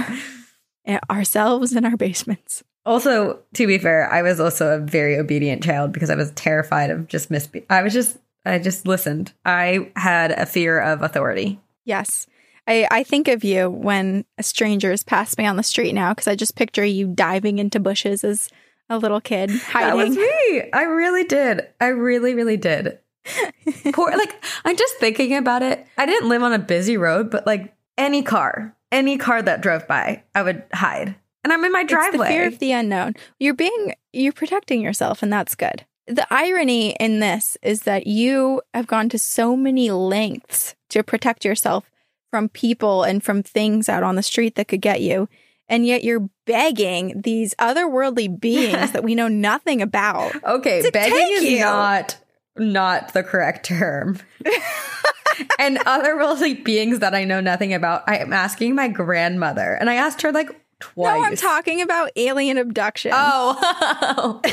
Speaker 1: Eh, ourselves in our basements.
Speaker 2: Also, to be fair, I was also a very obedient child because I was terrified of just misbe. I was just, I just listened. I had a fear of authority.
Speaker 1: Yes. I, I think of you when strangers pass me on the street now because I just picture you diving into bushes as a little kid hiding.
Speaker 2: That was me. I really did. I really, really did. Poor, like, I'm just thinking about it. I didn't live on a busy road, but like any car, any car that drove by, I would hide. And I'm in my
Speaker 1: It's the
Speaker 2: driveway.
Speaker 1: fear of the unknown. You're being you're protecting yourself, and that's good. The irony in this is that you have gone to so many lengths to protect yourself from people and from things out on the street that could get you. And yet you're begging these otherworldly beings that we know nothing about.
Speaker 2: okay, begging is
Speaker 1: you.
Speaker 2: not not the correct term. and otherworldly beings that I know nothing about, I am asking my grandmother, and I asked her like twice.
Speaker 1: No, I'm talking about alien abduction.
Speaker 2: Oh.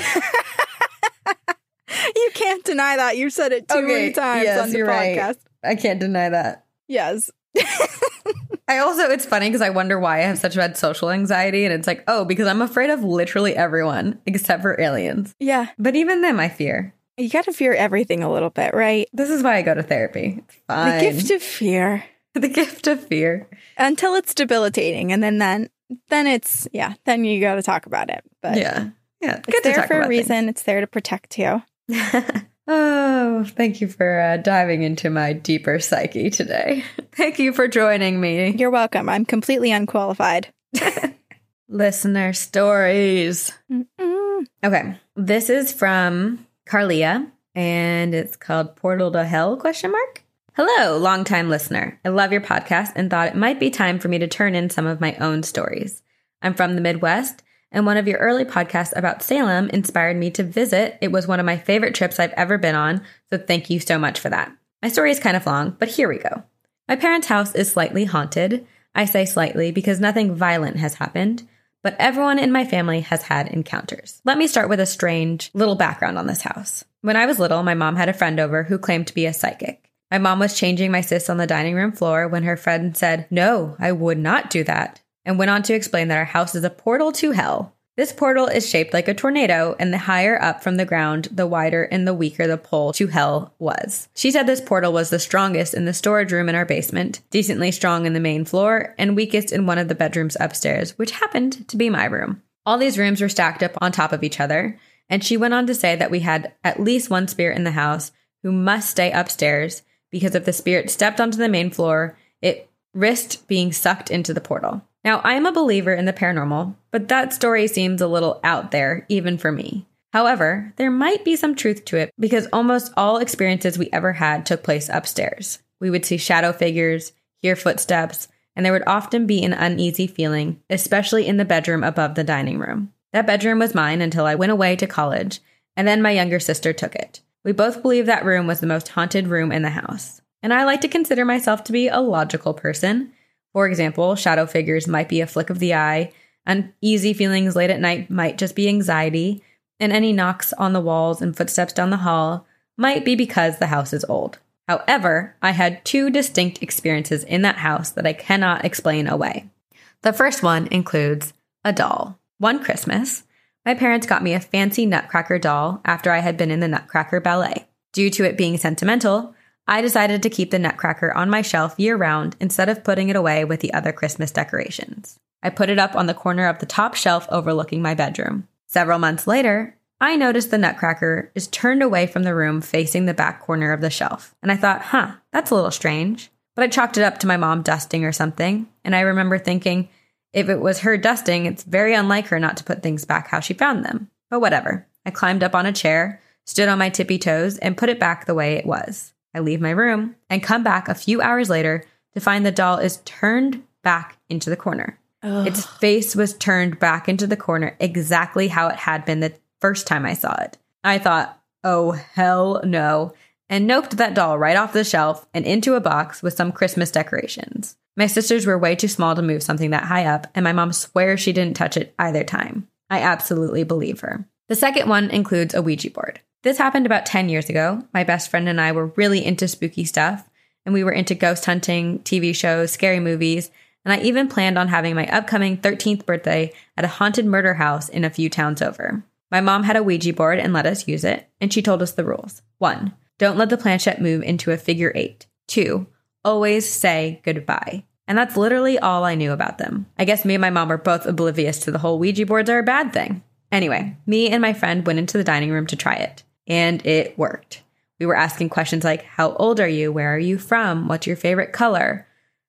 Speaker 1: You can't deny that. You said it too
Speaker 2: Okay,
Speaker 1: many times
Speaker 2: yes,
Speaker 1: on the
Speaker 2: you're right.
Speaker 1: podcast.
Speaker 2: I can't deny that.
Speaker 1: Yes.
Speaker 2: I also, it's funny because I wonder why I have such bad social anxiety. And it's like, oh, because I'm afraid of literally everyone except for aliens.
Speaker 1: Yeah.
Speaker 2: But even them, I fear.
Speaker 1: You got to fear everything a little bit, right?
Speaker 2: This is why I go to therapy. It's fine.
Speaker 1: The gift of fear
Speaker 2: the gift of fear.
Speaker 1: until it's debilitating. And then, then, then it's, yeah, then you got to talk about it. But
Speaker 2: yeah. Yeah.
Speaker 1: it's there for a reason. It's there to protect you.
Speaker 2: oh, thank you for uh, diving into my deeper psyche today. thank you for joining me.
Speaker 1: You're welcome. I'm completely unqualified.
Speaker 2: Listener stories.
Speaker 1: Mm-mm.
Speaker 2: Okay. This is from Carlia and it's called Portal to Hell question mark. Hello, longtime listener. I love your podcast and thought it might be time for me to turn in some of my own stories. I'm from the Midwest and one of your early podcasts about Salem inspired me to visit. It was one of my favorite trips I've ever been on, so thank you so much for that. My story is kind of long, but here we go. My parents' house is slightly haunted. I say slightly because nothing violent has happened, but everyone in my family has had encounters. Let me start with a strange little background on this house. When I was little, my mom had a friend over who claimed to be a psychic. My mom was changing my sis on the dining room floor when her friend said, No, I would not do that, and went on to explain that our house is a portal to hell. This portal is shaped like a tornado, and the higher up from the ground, the wider and the weaker the pull to hell was. She said this portal was the strongest in the storage room in our basement, decently strong in the main floor, and weakest in one of the bedrooms upstairs, which happened to be my room. All these rooms were stacked up on top of each other, and she went on to say that we had at least one spirit in the house who must stay upstairs because if the spirit stepped onto the main floor, it risked being sucked into the portal. Now, I am a believer in the paranormal, but that story seems a little out there, even for me. However, there might be some truth to it because almost all experiences we ever had took place upstairs. We would see shadow figures, hear footsteps, and there would often be an uneasy feeling, especially in the bedroom above the dining room. That bedroom was mine until I went away to college, and then my younger sister took it. We both believe that room was the most haunted room in the house. And I like to consider myself to be a logical person. For example, shadow figures might be a flick of the eye, uneasy feelings late at night might just be anxiety, and any knocks on the walls and footsteps down the hall might be because the house is old. However, I had two distinct experiences in that house that I cannot explain away. The first one includes a doll. One Christmas, my parents got me a fancy Nutcracker doll after I had been in the Nutcracker Ballet. Due to it being sentimental, I decided to keep the Nutcracker on my shelf year round instead of putting it away with the other Christmas decorations. I put it up on the corner of the top shelf overlooking my bedroom. Several months later, I noticed the Nutcracker is turned away from the room facing the back corner of the shelf. And I thought, huh, that's a little strange. But I chalked it up to my mom dusting or something. And I remember thinking, if it was her dusting, it's very unlike her not to put things back how she found them. But whatever. I climbed up on a chair, stood on my tippy toes, and put it back the way it was. I leave my room and come back a few hours later to find the doll is turned back into the corner.
Speaker 1: Ugh.
Speaker 2: Its face was turned back into the corner exactly how it had been the first time I saw it. I thought, oh, hell no, and noped that doll right off the shelf and into a box with some Christmas decorations. My sisters were way too small to move something that high up, and my mom swears she didn't touch it either time. I absolutely believe her. The second one includes a Ouija board. This happened about 10 years ago. My best friend and I were really into spooky stuff, and we were into ghost hunting, TV shows, scary movies, and I even planned on having my upcoming 13th birthday at a haunted murder house in a few towns over. My mom had a Ouija board and let us use it, and she told us the rules. 1. Don't let the planchette move into a figure 8. 2. Always say goodbye. And that's literally all I knew about them. I guess me and my mom were both oblivious to the whole Ouija boards are a bad thing. Anyway, me and my friend went into the dining room to try it, and it worked. We were asking questions like, How old are you? Where are you from? What's your favorite color?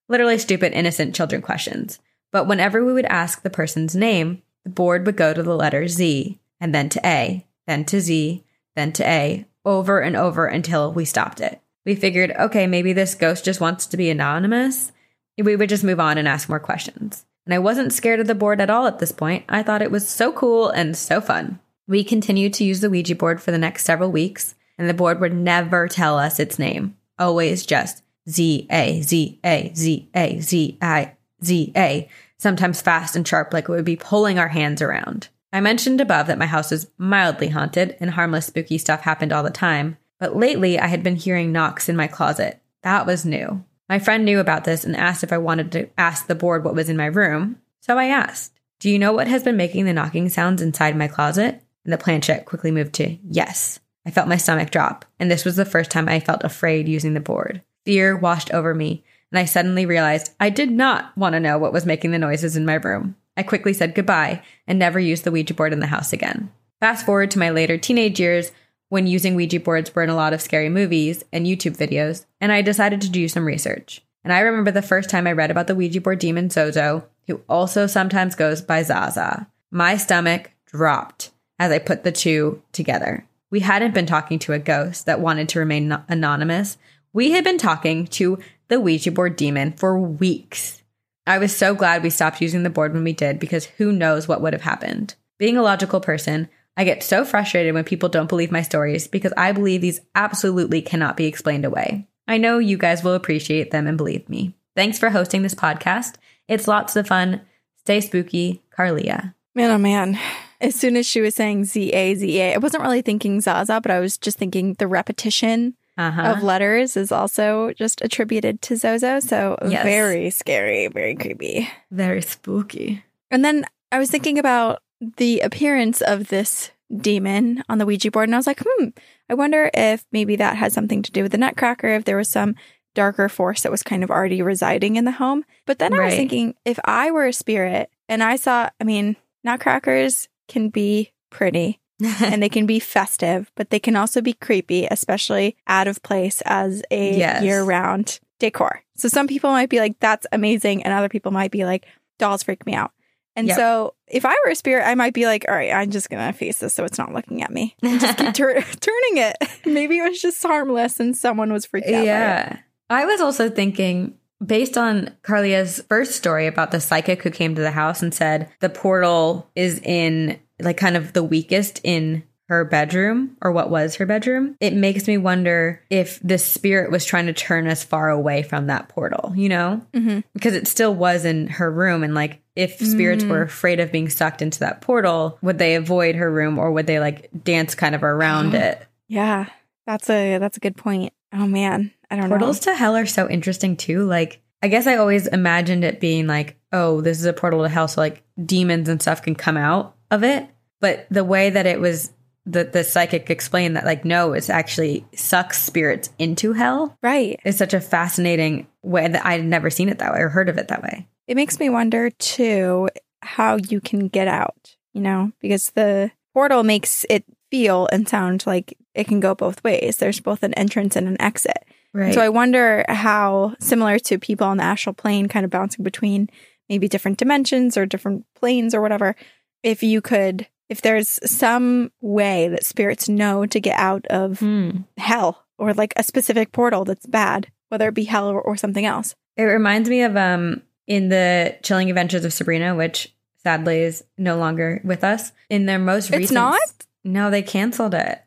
Speaker 2: Literally stupid, innocent children questions. But whenever we would ask the person's name, the board would go to the letter Z, and then to A, then to Z, then to A, over and over until we stopped it. We figured, okay, maybe this ghost just wants to be anonymous. We would just move on and ask more questions. And I wasn't scared of the board at all at this point. I thought it was so cool and so fun. We continued to use the Ouija board for the next several weeks, and the board would never tell us its name. Always just Z A Z A Z A Z I Z A, sometimes fast and sharp, like it would be pulling our hands around. I mentioned above that my house was mildly haunted and harmless, spooky stuff happened all the time, but lately I had been hearing knocks in my closet. That was new. My friend knew about this and asked if I wanted to ask the board what was in my room, so I asked, Do you know what has been making the knocking sounds inside my closet? And the planchette quickly moved to yes. I felt my stomach drop, and this was the first time I felt afraid using the board. Fear washed over me, and I suddenly realized I did not want to know what was making the noises in my room. I quickly said goodbye and never used the Ouija board in the house again. Fast forward to my later teenage years when using Ouija boards were in a lot of scary movies and YouTube videos, and I decided to do some research. And I remember the first time I read about the Ouija board demon Zozo, who also sometimes goes by Zaza. My stomach dropped as I put the two together. We hadn't been talking to a ghost that wanted to remain no- anonymous. We had been talking to the Ouija board demon for weeks. I was so glad we stopped using the board when we did because who knows what would have happened. Being a logical person, I get so frustrated when people don't believe my stories because I believe these absolutely cannot be explained away. I know you guys will appreciate them and believe me. Thanks for hosting this podcast. It's lots of fun. Stay spooky, Carlia.
Speaker 1: Man, oh man. As soon as she was saying Z A Z A, I wasn't really thinking Zaza, but I was just thinking the repetition
Speaker 2: Uh-huh.
Speaker 1: of letters is also just attributed to Zozo. So
Speaker 2: Yes.
Speaker 1: very scary, very creepy.
Speaker 2: Very spooky.
Speaker 1: And then I was thinking about the appearance of this demon on the Ouija board, and I was like, hmm, I wonder if maybe that had something to do with the Nutcracker, if there was some darker force that was kind of already residing in the home. But then I was thinking, if I were a spirit and I saw, I mean, Nutcrackers can be pretty and they can be festive, but they can also be creepy, especially out of place as a
Speaker 2: Yes.
Speaker 1: year round decor. So some people might be like, that's amazing. And other people might be like, dolls freak me out. And
Speaker 2: Yep.
Speaker 1: so if I were a spirit, I might be like, all right, I'm just going to face this so it's not looking at me. And just keep tur- turning it. Maybe it was just harmless and someone was freaked out.
Speaker 2: Yeah. I was also thinking, based on Carlia's first story about the psychic who came to the house and said the portal is in, like, kind of the weakest in her bedroom or what was her bedroom, it makes me wonder if the spirit was trying to turn us far away from that portal, you know?
Speaker 1: Mhm.
Speaker 2: Because it still was in her room. And, like, if spirits
Speaker 1: Mm.
Speaker 2: were afraid of being sucked into that portal, would they avoid her room or would they, like, dance kind of around it?
Speaker 1: Yeah. That's a that's a good point. Oh man, I don't
Speaker 2: Portals to hell are so interesting too. Like, I guess I always imagined it being like, oh, this is a portal to hell, so like demons and stuff can come out of it. But the way that it was, that the psychic explained that, like, no, it's actually sucks spirits into hell.
Speaker 1: Right.
Speaker 2: is such a fascinating way that I'd never seen it that way or heard of it that way.
Speaker 1: It makes me wonder too how you can get out, you know, because the portal makes it feel and sound like it can go both ways. There's both an entrance and an exit.
Speaker 2: Right.
Speaker 1: So I wonder how similar to people on the astral plane kind of bouncing between maybe different dimensions or different planes or whatever, if you could if there's some way that spirits know to get out of
Speaker 2: Hmm.
Speaker 1: hell or like a specific portal that's bad, whether it be hell or, or something else.
Speaker 2: It reminds me of um in the Chilling Adventures of Sabrina, which sadly is no longer with us. In their most
Speaker 1: It's
Speaker 2: recent
Speaker 1: not?
Speaker 2: No, they canceled it.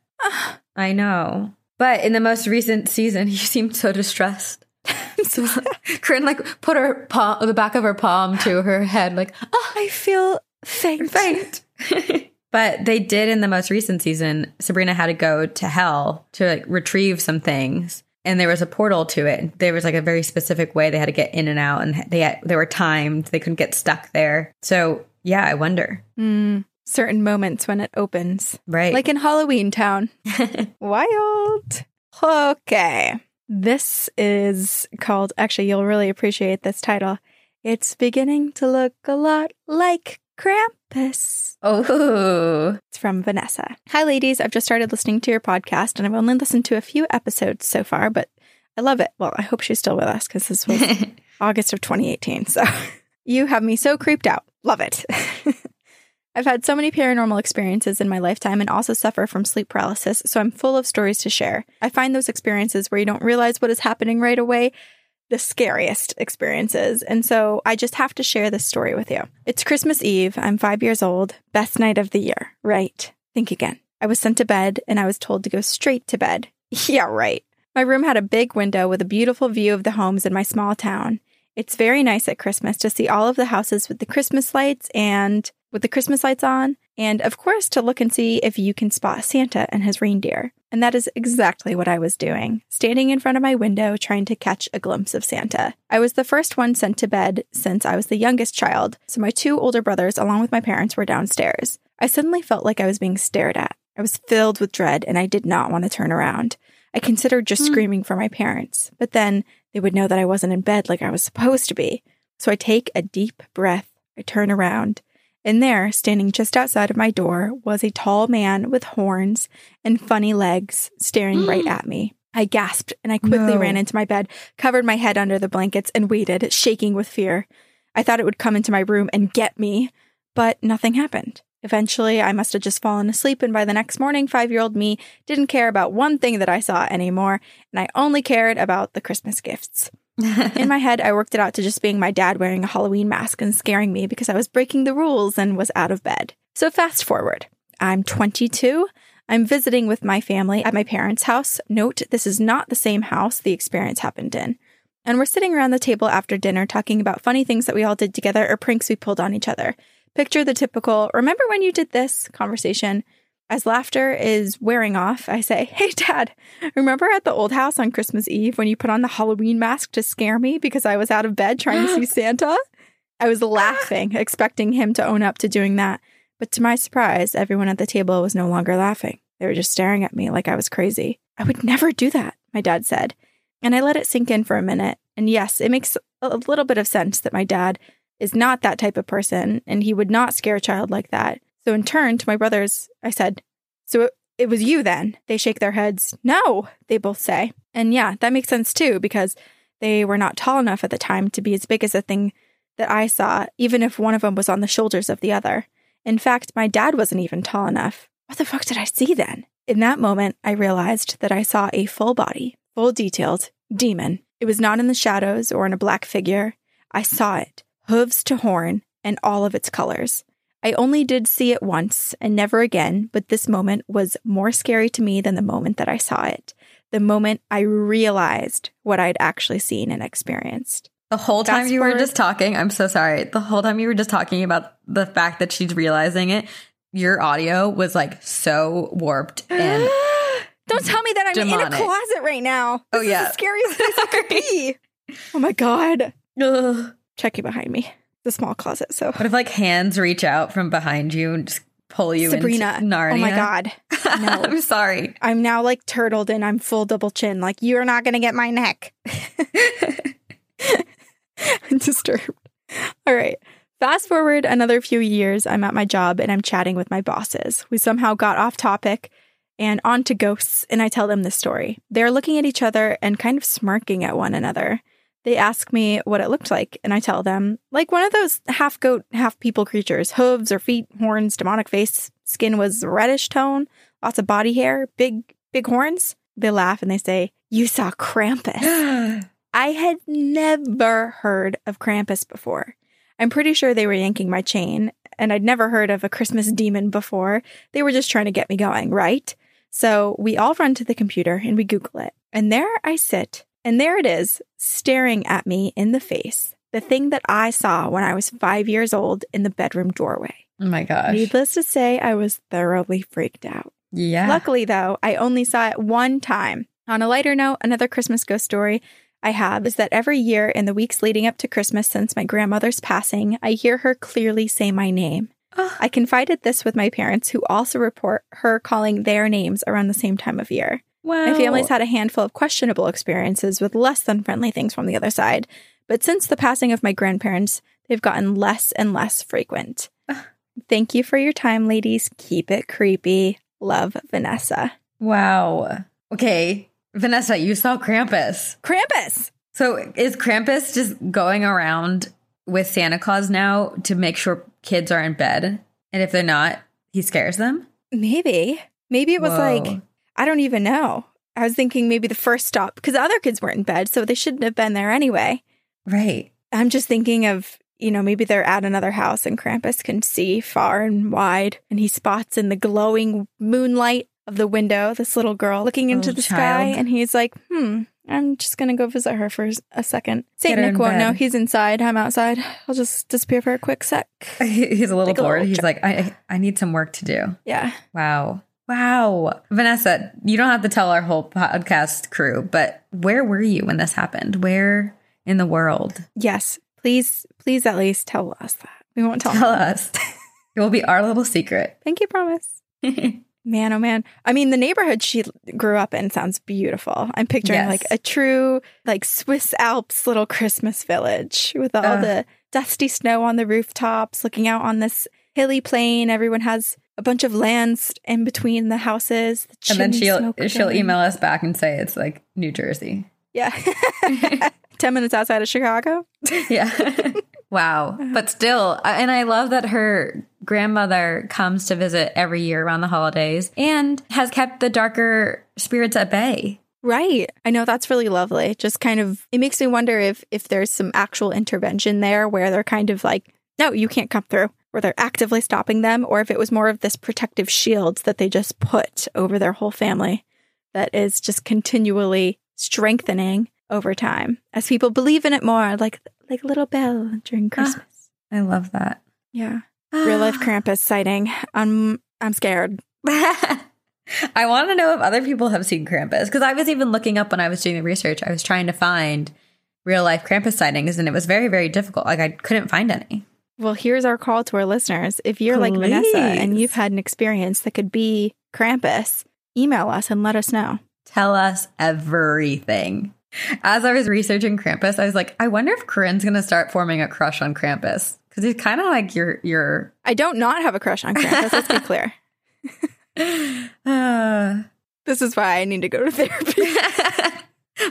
Speaker 2: I know. But in the most recent season, he seemed so distressed. So Corinne like put her palm, the back of her palm to her head, like, oh,
Speaker 1: I feel faint.
Speaker 2: faint. but they did in the most recent season. Sabrina had to go to hell to like retrieve some things, and there was a portal to it. There was like a very specific way they had to get in and out, and they had, they were timed. They couldn't get stuck there. So yeah, I wonder.
Speaker 1: Mm, certain moments when it opens,
Speaker 2: Right,
Speaker 1: like in Halloween Town. Wild. Okay. This is called, actually, you'll really appreciate this title. It's beginning to look a lot like Krampus.
Speaker 2: oh,
Speaker 1: It's from Vanessa. Hi, ladies. I've just started listening to your podcast and I've only listened to a few episodes so far, but I love it. Well, I hope she's still with us because this was August of 2018. So you have me so creeped out. Love it. I've had so many paranormal experiences in my lifetime and also suffer from sleep paralysis, so I'm full of stories to share. I find those experiences where you don't realize what is happening right away the scariest experiences. And so I just have to share this story with you. It's Christmas Eve. I'm five years old. Best night of the year. Right. Think again. I was sent to bed and I was told to go straight to bed. Yeah, right. My room had a big window with a beautiful view of the homes in my small town. It's very nice at Christmas to see all of the houses with the Christmas lights and with the Christmas lights on, and of course to look and see if you can spot Santa and his reindeer. And that is exactly what I was doing, standing in front of my window trying to catch a glimpse of Santa. I was the first one sent to bed since I was the youngest child, so my two older brothers, along with my parents, were downstairs. I suddenly felt like I was being stared at. I was filled with dread and I did not want to turn around. I considered just
Speaker 2: Hmm.
Speaker 1: screaming for my parents, but then they would know that I wasn't in bed like I was supposed to be. So I take a deep breath, I turn around, and there, standing just outside of my door, was a tall man with horns and funny legs staring right mm. at me. I gasped and I quickly
Speaker 2: No.
Speaker 1: ran into my bed, covered my head under the blankets, and waited, shaking with fear. I thought it would come into my room and get me, but nothing happened. Eventually, I must have just fallen asleep, and by the next morning, five year old me didn't care about one thing that I saw anymore, and I only cared about the Christmas gifts. In my head, I worked it out to just being my dad wearing a Halloween mask and scaring me because I was breaking the rules and was out of bed. So, fast forward. I'm 22. I'm visiting with my family at my parents' house. Note, this is not the same house the experience happened in. And we're sitting around the table after dinner talking about funny things that we all did together or pranks we pulled on each other. Picture the typical, remember when you did this conversation? As laughter is wearing off, I say, Hey, Dad, remember at the old house on Christmas Eve when you put on the Halloween mask to scare me because I was out of bed trying to see Santa? I was laughing, expecting him to own up to doing that. But to my surprise, everyone at the table was no longer laughing. They were just staring at me like I was crazy. I would never do that, my dad said. And I let it sink in for a minute. And yes, it makes a little bit of sense that my dad is not that type of person and he would not scare a child like that. So, in turn, to my brothers, I said, So it, it was you then? They shake their heads. No, they both say. And yeah, that makes sense too, because they were not tall enough at the time to be as big as the thing that I saw, even if one of them was on the shoulders of the other. In fact, my dad wasn't even tall enough. What the fuck did I see then? In that moment, I realized that I saw a full body, full detailed demon. It was not in the shadows or in a black figure. I saw it, hooves to horn, and all of its colors. I only did see it once and never again, but this moment was more scary to me than the moment that I saw it. The moment I realized what I'd actually seen and experienced.
Speaker 2: The whole time
Speaker 1: Fast
Speaker 2: you were just talking, I'm so sorry. The whole time you were just talking about the fact that she's realizing it, your audio was like so warped and
Speaker 1: Don't tell me that I'm in a closet right now.
Speaker 2: Oh,
Speaker 1: This is
Speaker 2: yeah.
Speaker 1: the scariest place I could be. Oh my god.
Speaker 2: Ugh.
Speaker 1: Checking behind me. A small closet, so
Speaker 2: What if like hands reach out from behind you and just pull you
Speaker 1: Sabrina.
Speaker 2: into Narnia?
Speaker 1: Oh my god. No.
Speaker 2: I'm sorry.
Speaker 1: I'm now like turtled and I'm full double chin. Like you're not gonna get my neck. I'm disturbed. All right. Fast forward another few years, I'm at my job and I'm chatting with my bosses. We somehow got off topic and on to ghosts, and I tell them this story. They're looking at each other and kind of smirking at one another. They ask me what it looked like, and I tell them, like one of those half goat, half people creatures hooves or feet, horns, demonic face, skin was reddish tone, lots of body hair, big, big horns. They laugh and they say, You saw Krampus. I had never heard of Krampus before. I'm pretty sure they were yanking my chain, and I'd never heard of a Christmas demon before. They were just trying to get me going, right? So we all run to the computer and we Google it. And there I sit, and there it is, staring at me in the face. The thing that I saw when I was five years old in the bedroom doorway.
Speaker 2: oh my gosh.
Speaker 1: Needless to say, I was thoroughly freaked out.
Speaker 2: yeah.
Speaker 1: Luckily, though, I only saw it one time. On a lighter note, another Christmas ghost story I have is that every year in the weeks leading up to Christmas since my grandmother's passing, I hear her clearly say my name.
Speaker 2: Oh.
Speaker 1: I confided this with my parents, who also report her calling their names around the same time of year.
Speaker 2: Wow.
Speaker 1: My family's had a handful of questionable experiences with less than friendly things from the other side, but since the passing of my grandparents, they've gotten less and less frequent. Thank you for your time, ladies. Keep it creepy. Love, Vanessa.
Speaker 2: Wow. Okay. Vanessa, you saw Krampus.
Speaker 1: Krampus!
Speaker 2: So is Krampus just going around with Santa Claus now to make sure kids are in bed? And if they're not, he scares them?
Speaker 1: Maybe. Maybe it was
Speaker 2: Whoa.
Speaker 1: like, I don't even know. I was thinking maybe the first stop, because the other kids weren't in bed, so they shouldn't have been there anyway.
Speaker 2: Right.
Speaker 1: I'm just thinking of, you know, maybe they're at another house and Krampus can see far and wide and he spots in the glowing moonlight of the window this little girl looking into
Speaker 2: Little
Speaker 1: the sky and he's like, hmm, I'm just gonna go visit her for a second.
Speaker 2: Get
Speaker 1: Nick won't know. He's inside. I'm outside. I'll just disappear for a quick sec.
Speaker 2: He's a little
Speaker 1: a
Speaker 2: bored.
Speaker 1: little
Speaker 2: He's like, I I need some work to do.
Speaker 1: Yeah.
Speaker 2: Wow. Wow. Vanessa, you don't have to tell our whole podcast crew, but where were you when this happened? Where in the world?
Speaker 1: Yes. Please, please at least tell us that. We won't tell.
Speaker 2: Tell us. It will be our little secret.
Speaker 1: Thank you, promise. Man, oh man. I mean, the neighborhood she grew up in sounds beautiful. I'm picturing
Speaker 2: Yes.
Speaker 1: like a true, like Swiss Alps little Christmas village with all
Speaker 2: Ugh.
Speaker 1: the dusty snow on the rooftops, looking out on this hilly plain. Everyone has a bunch of lands in between the houses. The
Speaker 2: and then she'll she'll
Speaker 1: going.
Speaker 2: email us back and say it's like New Jersey.
Speaker 1: Yeah. 10 minutes outside of Chicago.
Speaker 2: Yeah. wow. But still, and I love that her grandmother comes to visit every year around the holidays and has kept the darker spirits at bay.
Speaker 1: Right. I know that's really lovely. Just kind of it makes me wonder if if there's some actual intervention there where they're kind of like, no, you can't come through, where they're actively stopping them, or if it was more of this protective shield that they just put over their whole family that is just continually strengthening over time as people believe in it more, like like little bell during ah, Christmas.
Speaker 2: I love that.
Speaker 1: yeah. Ah. Real life Krampus sighting. I'm I'm scared.
Speaker 2: I want to know if other people have seen Krampus because I was even looking up when I was doing the research. I was trying to find real life Krampus sightings, and it was very, very difficult. Like I couldn't find any.
Speaker 1: Well, here's our call to our listeners. If you're like Vanessa and you've had an experience that could be Krampus, email us and let us know.
Speaker 2: Tell us everything. As I was researching Krampus, I was like, I wonder if Corinne's going to start forming a crush on Krampus because he's kind of like your your.
Speaker 1: I don't not have a crush on Krampus. let's be clear.
Speaker 2: Uh,
Speaker 1: This is why I need to go to therapy.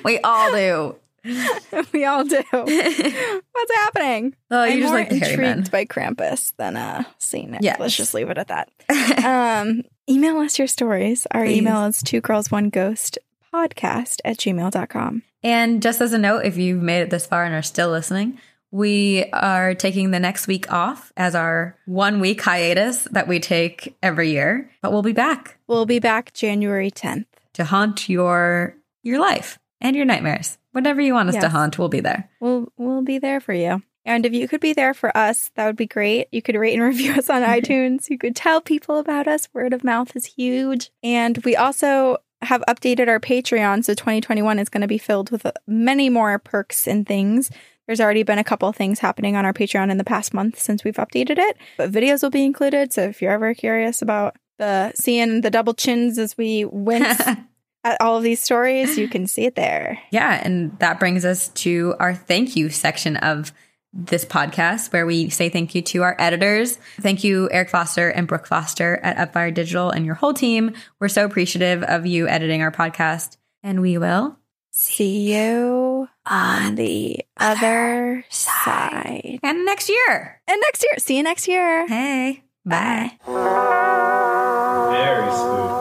Speaker 2: we all do.
Speaker 1: we all do. What's happening?
Speaker 2: Oh, you
Speaker 1: I'm
Speaker 2: just
Speaker 1: more
Speaker 2: like men.
Speaker 1: intrigued by Krampus than uh, Saint Nick.
Speaker 2: Yes.
Speaker 1: Let's just leave it at that. um, email us your stories. Our
Speaker 2: Please.
Speaker 1: email is two girls one ghost podcast at gmail.com.
Speaker 2: And just as a note, if you've made it this far and are still listening, we are taking the next week off as our one week hiatus that we take every year. But we'll be back
Speaker 1: We'll be back January 10th.
Speaker 2: to haunt your your life and your nightmares. Whatever you want us to haunt, we'll be there.
Speaker 1: We'll we'll be there for you. And if you could be there for us, that would be great. You could rate and review us on iTunes. You could tell people about us. Word of mouth is huge. And we also have updated our Patreon. So 2021 is going to be filled with uh, many more perks and things. There's already been a couple of things happening on our Patreon in the past month since we've updated it, but videos will be included. So if you're ever curious about the seeing the double chins as we wince at all of these stories, you can see it there.
Speaker 2: Yeah, and that brings us to our thank you section of this podcast where we say thank you to our editors. Thank you, Eric Foster and Brooke Foster at Upfire Digital and your whole team. We're so appreciative of you editing our podcast. And we will
Speaker 1: See you on the other side.
Speaker 2: and next year.
Speaker 1: And next year. See you next year.
Speaker 2: Hey. Bye.
Speaker 3: Very spooky.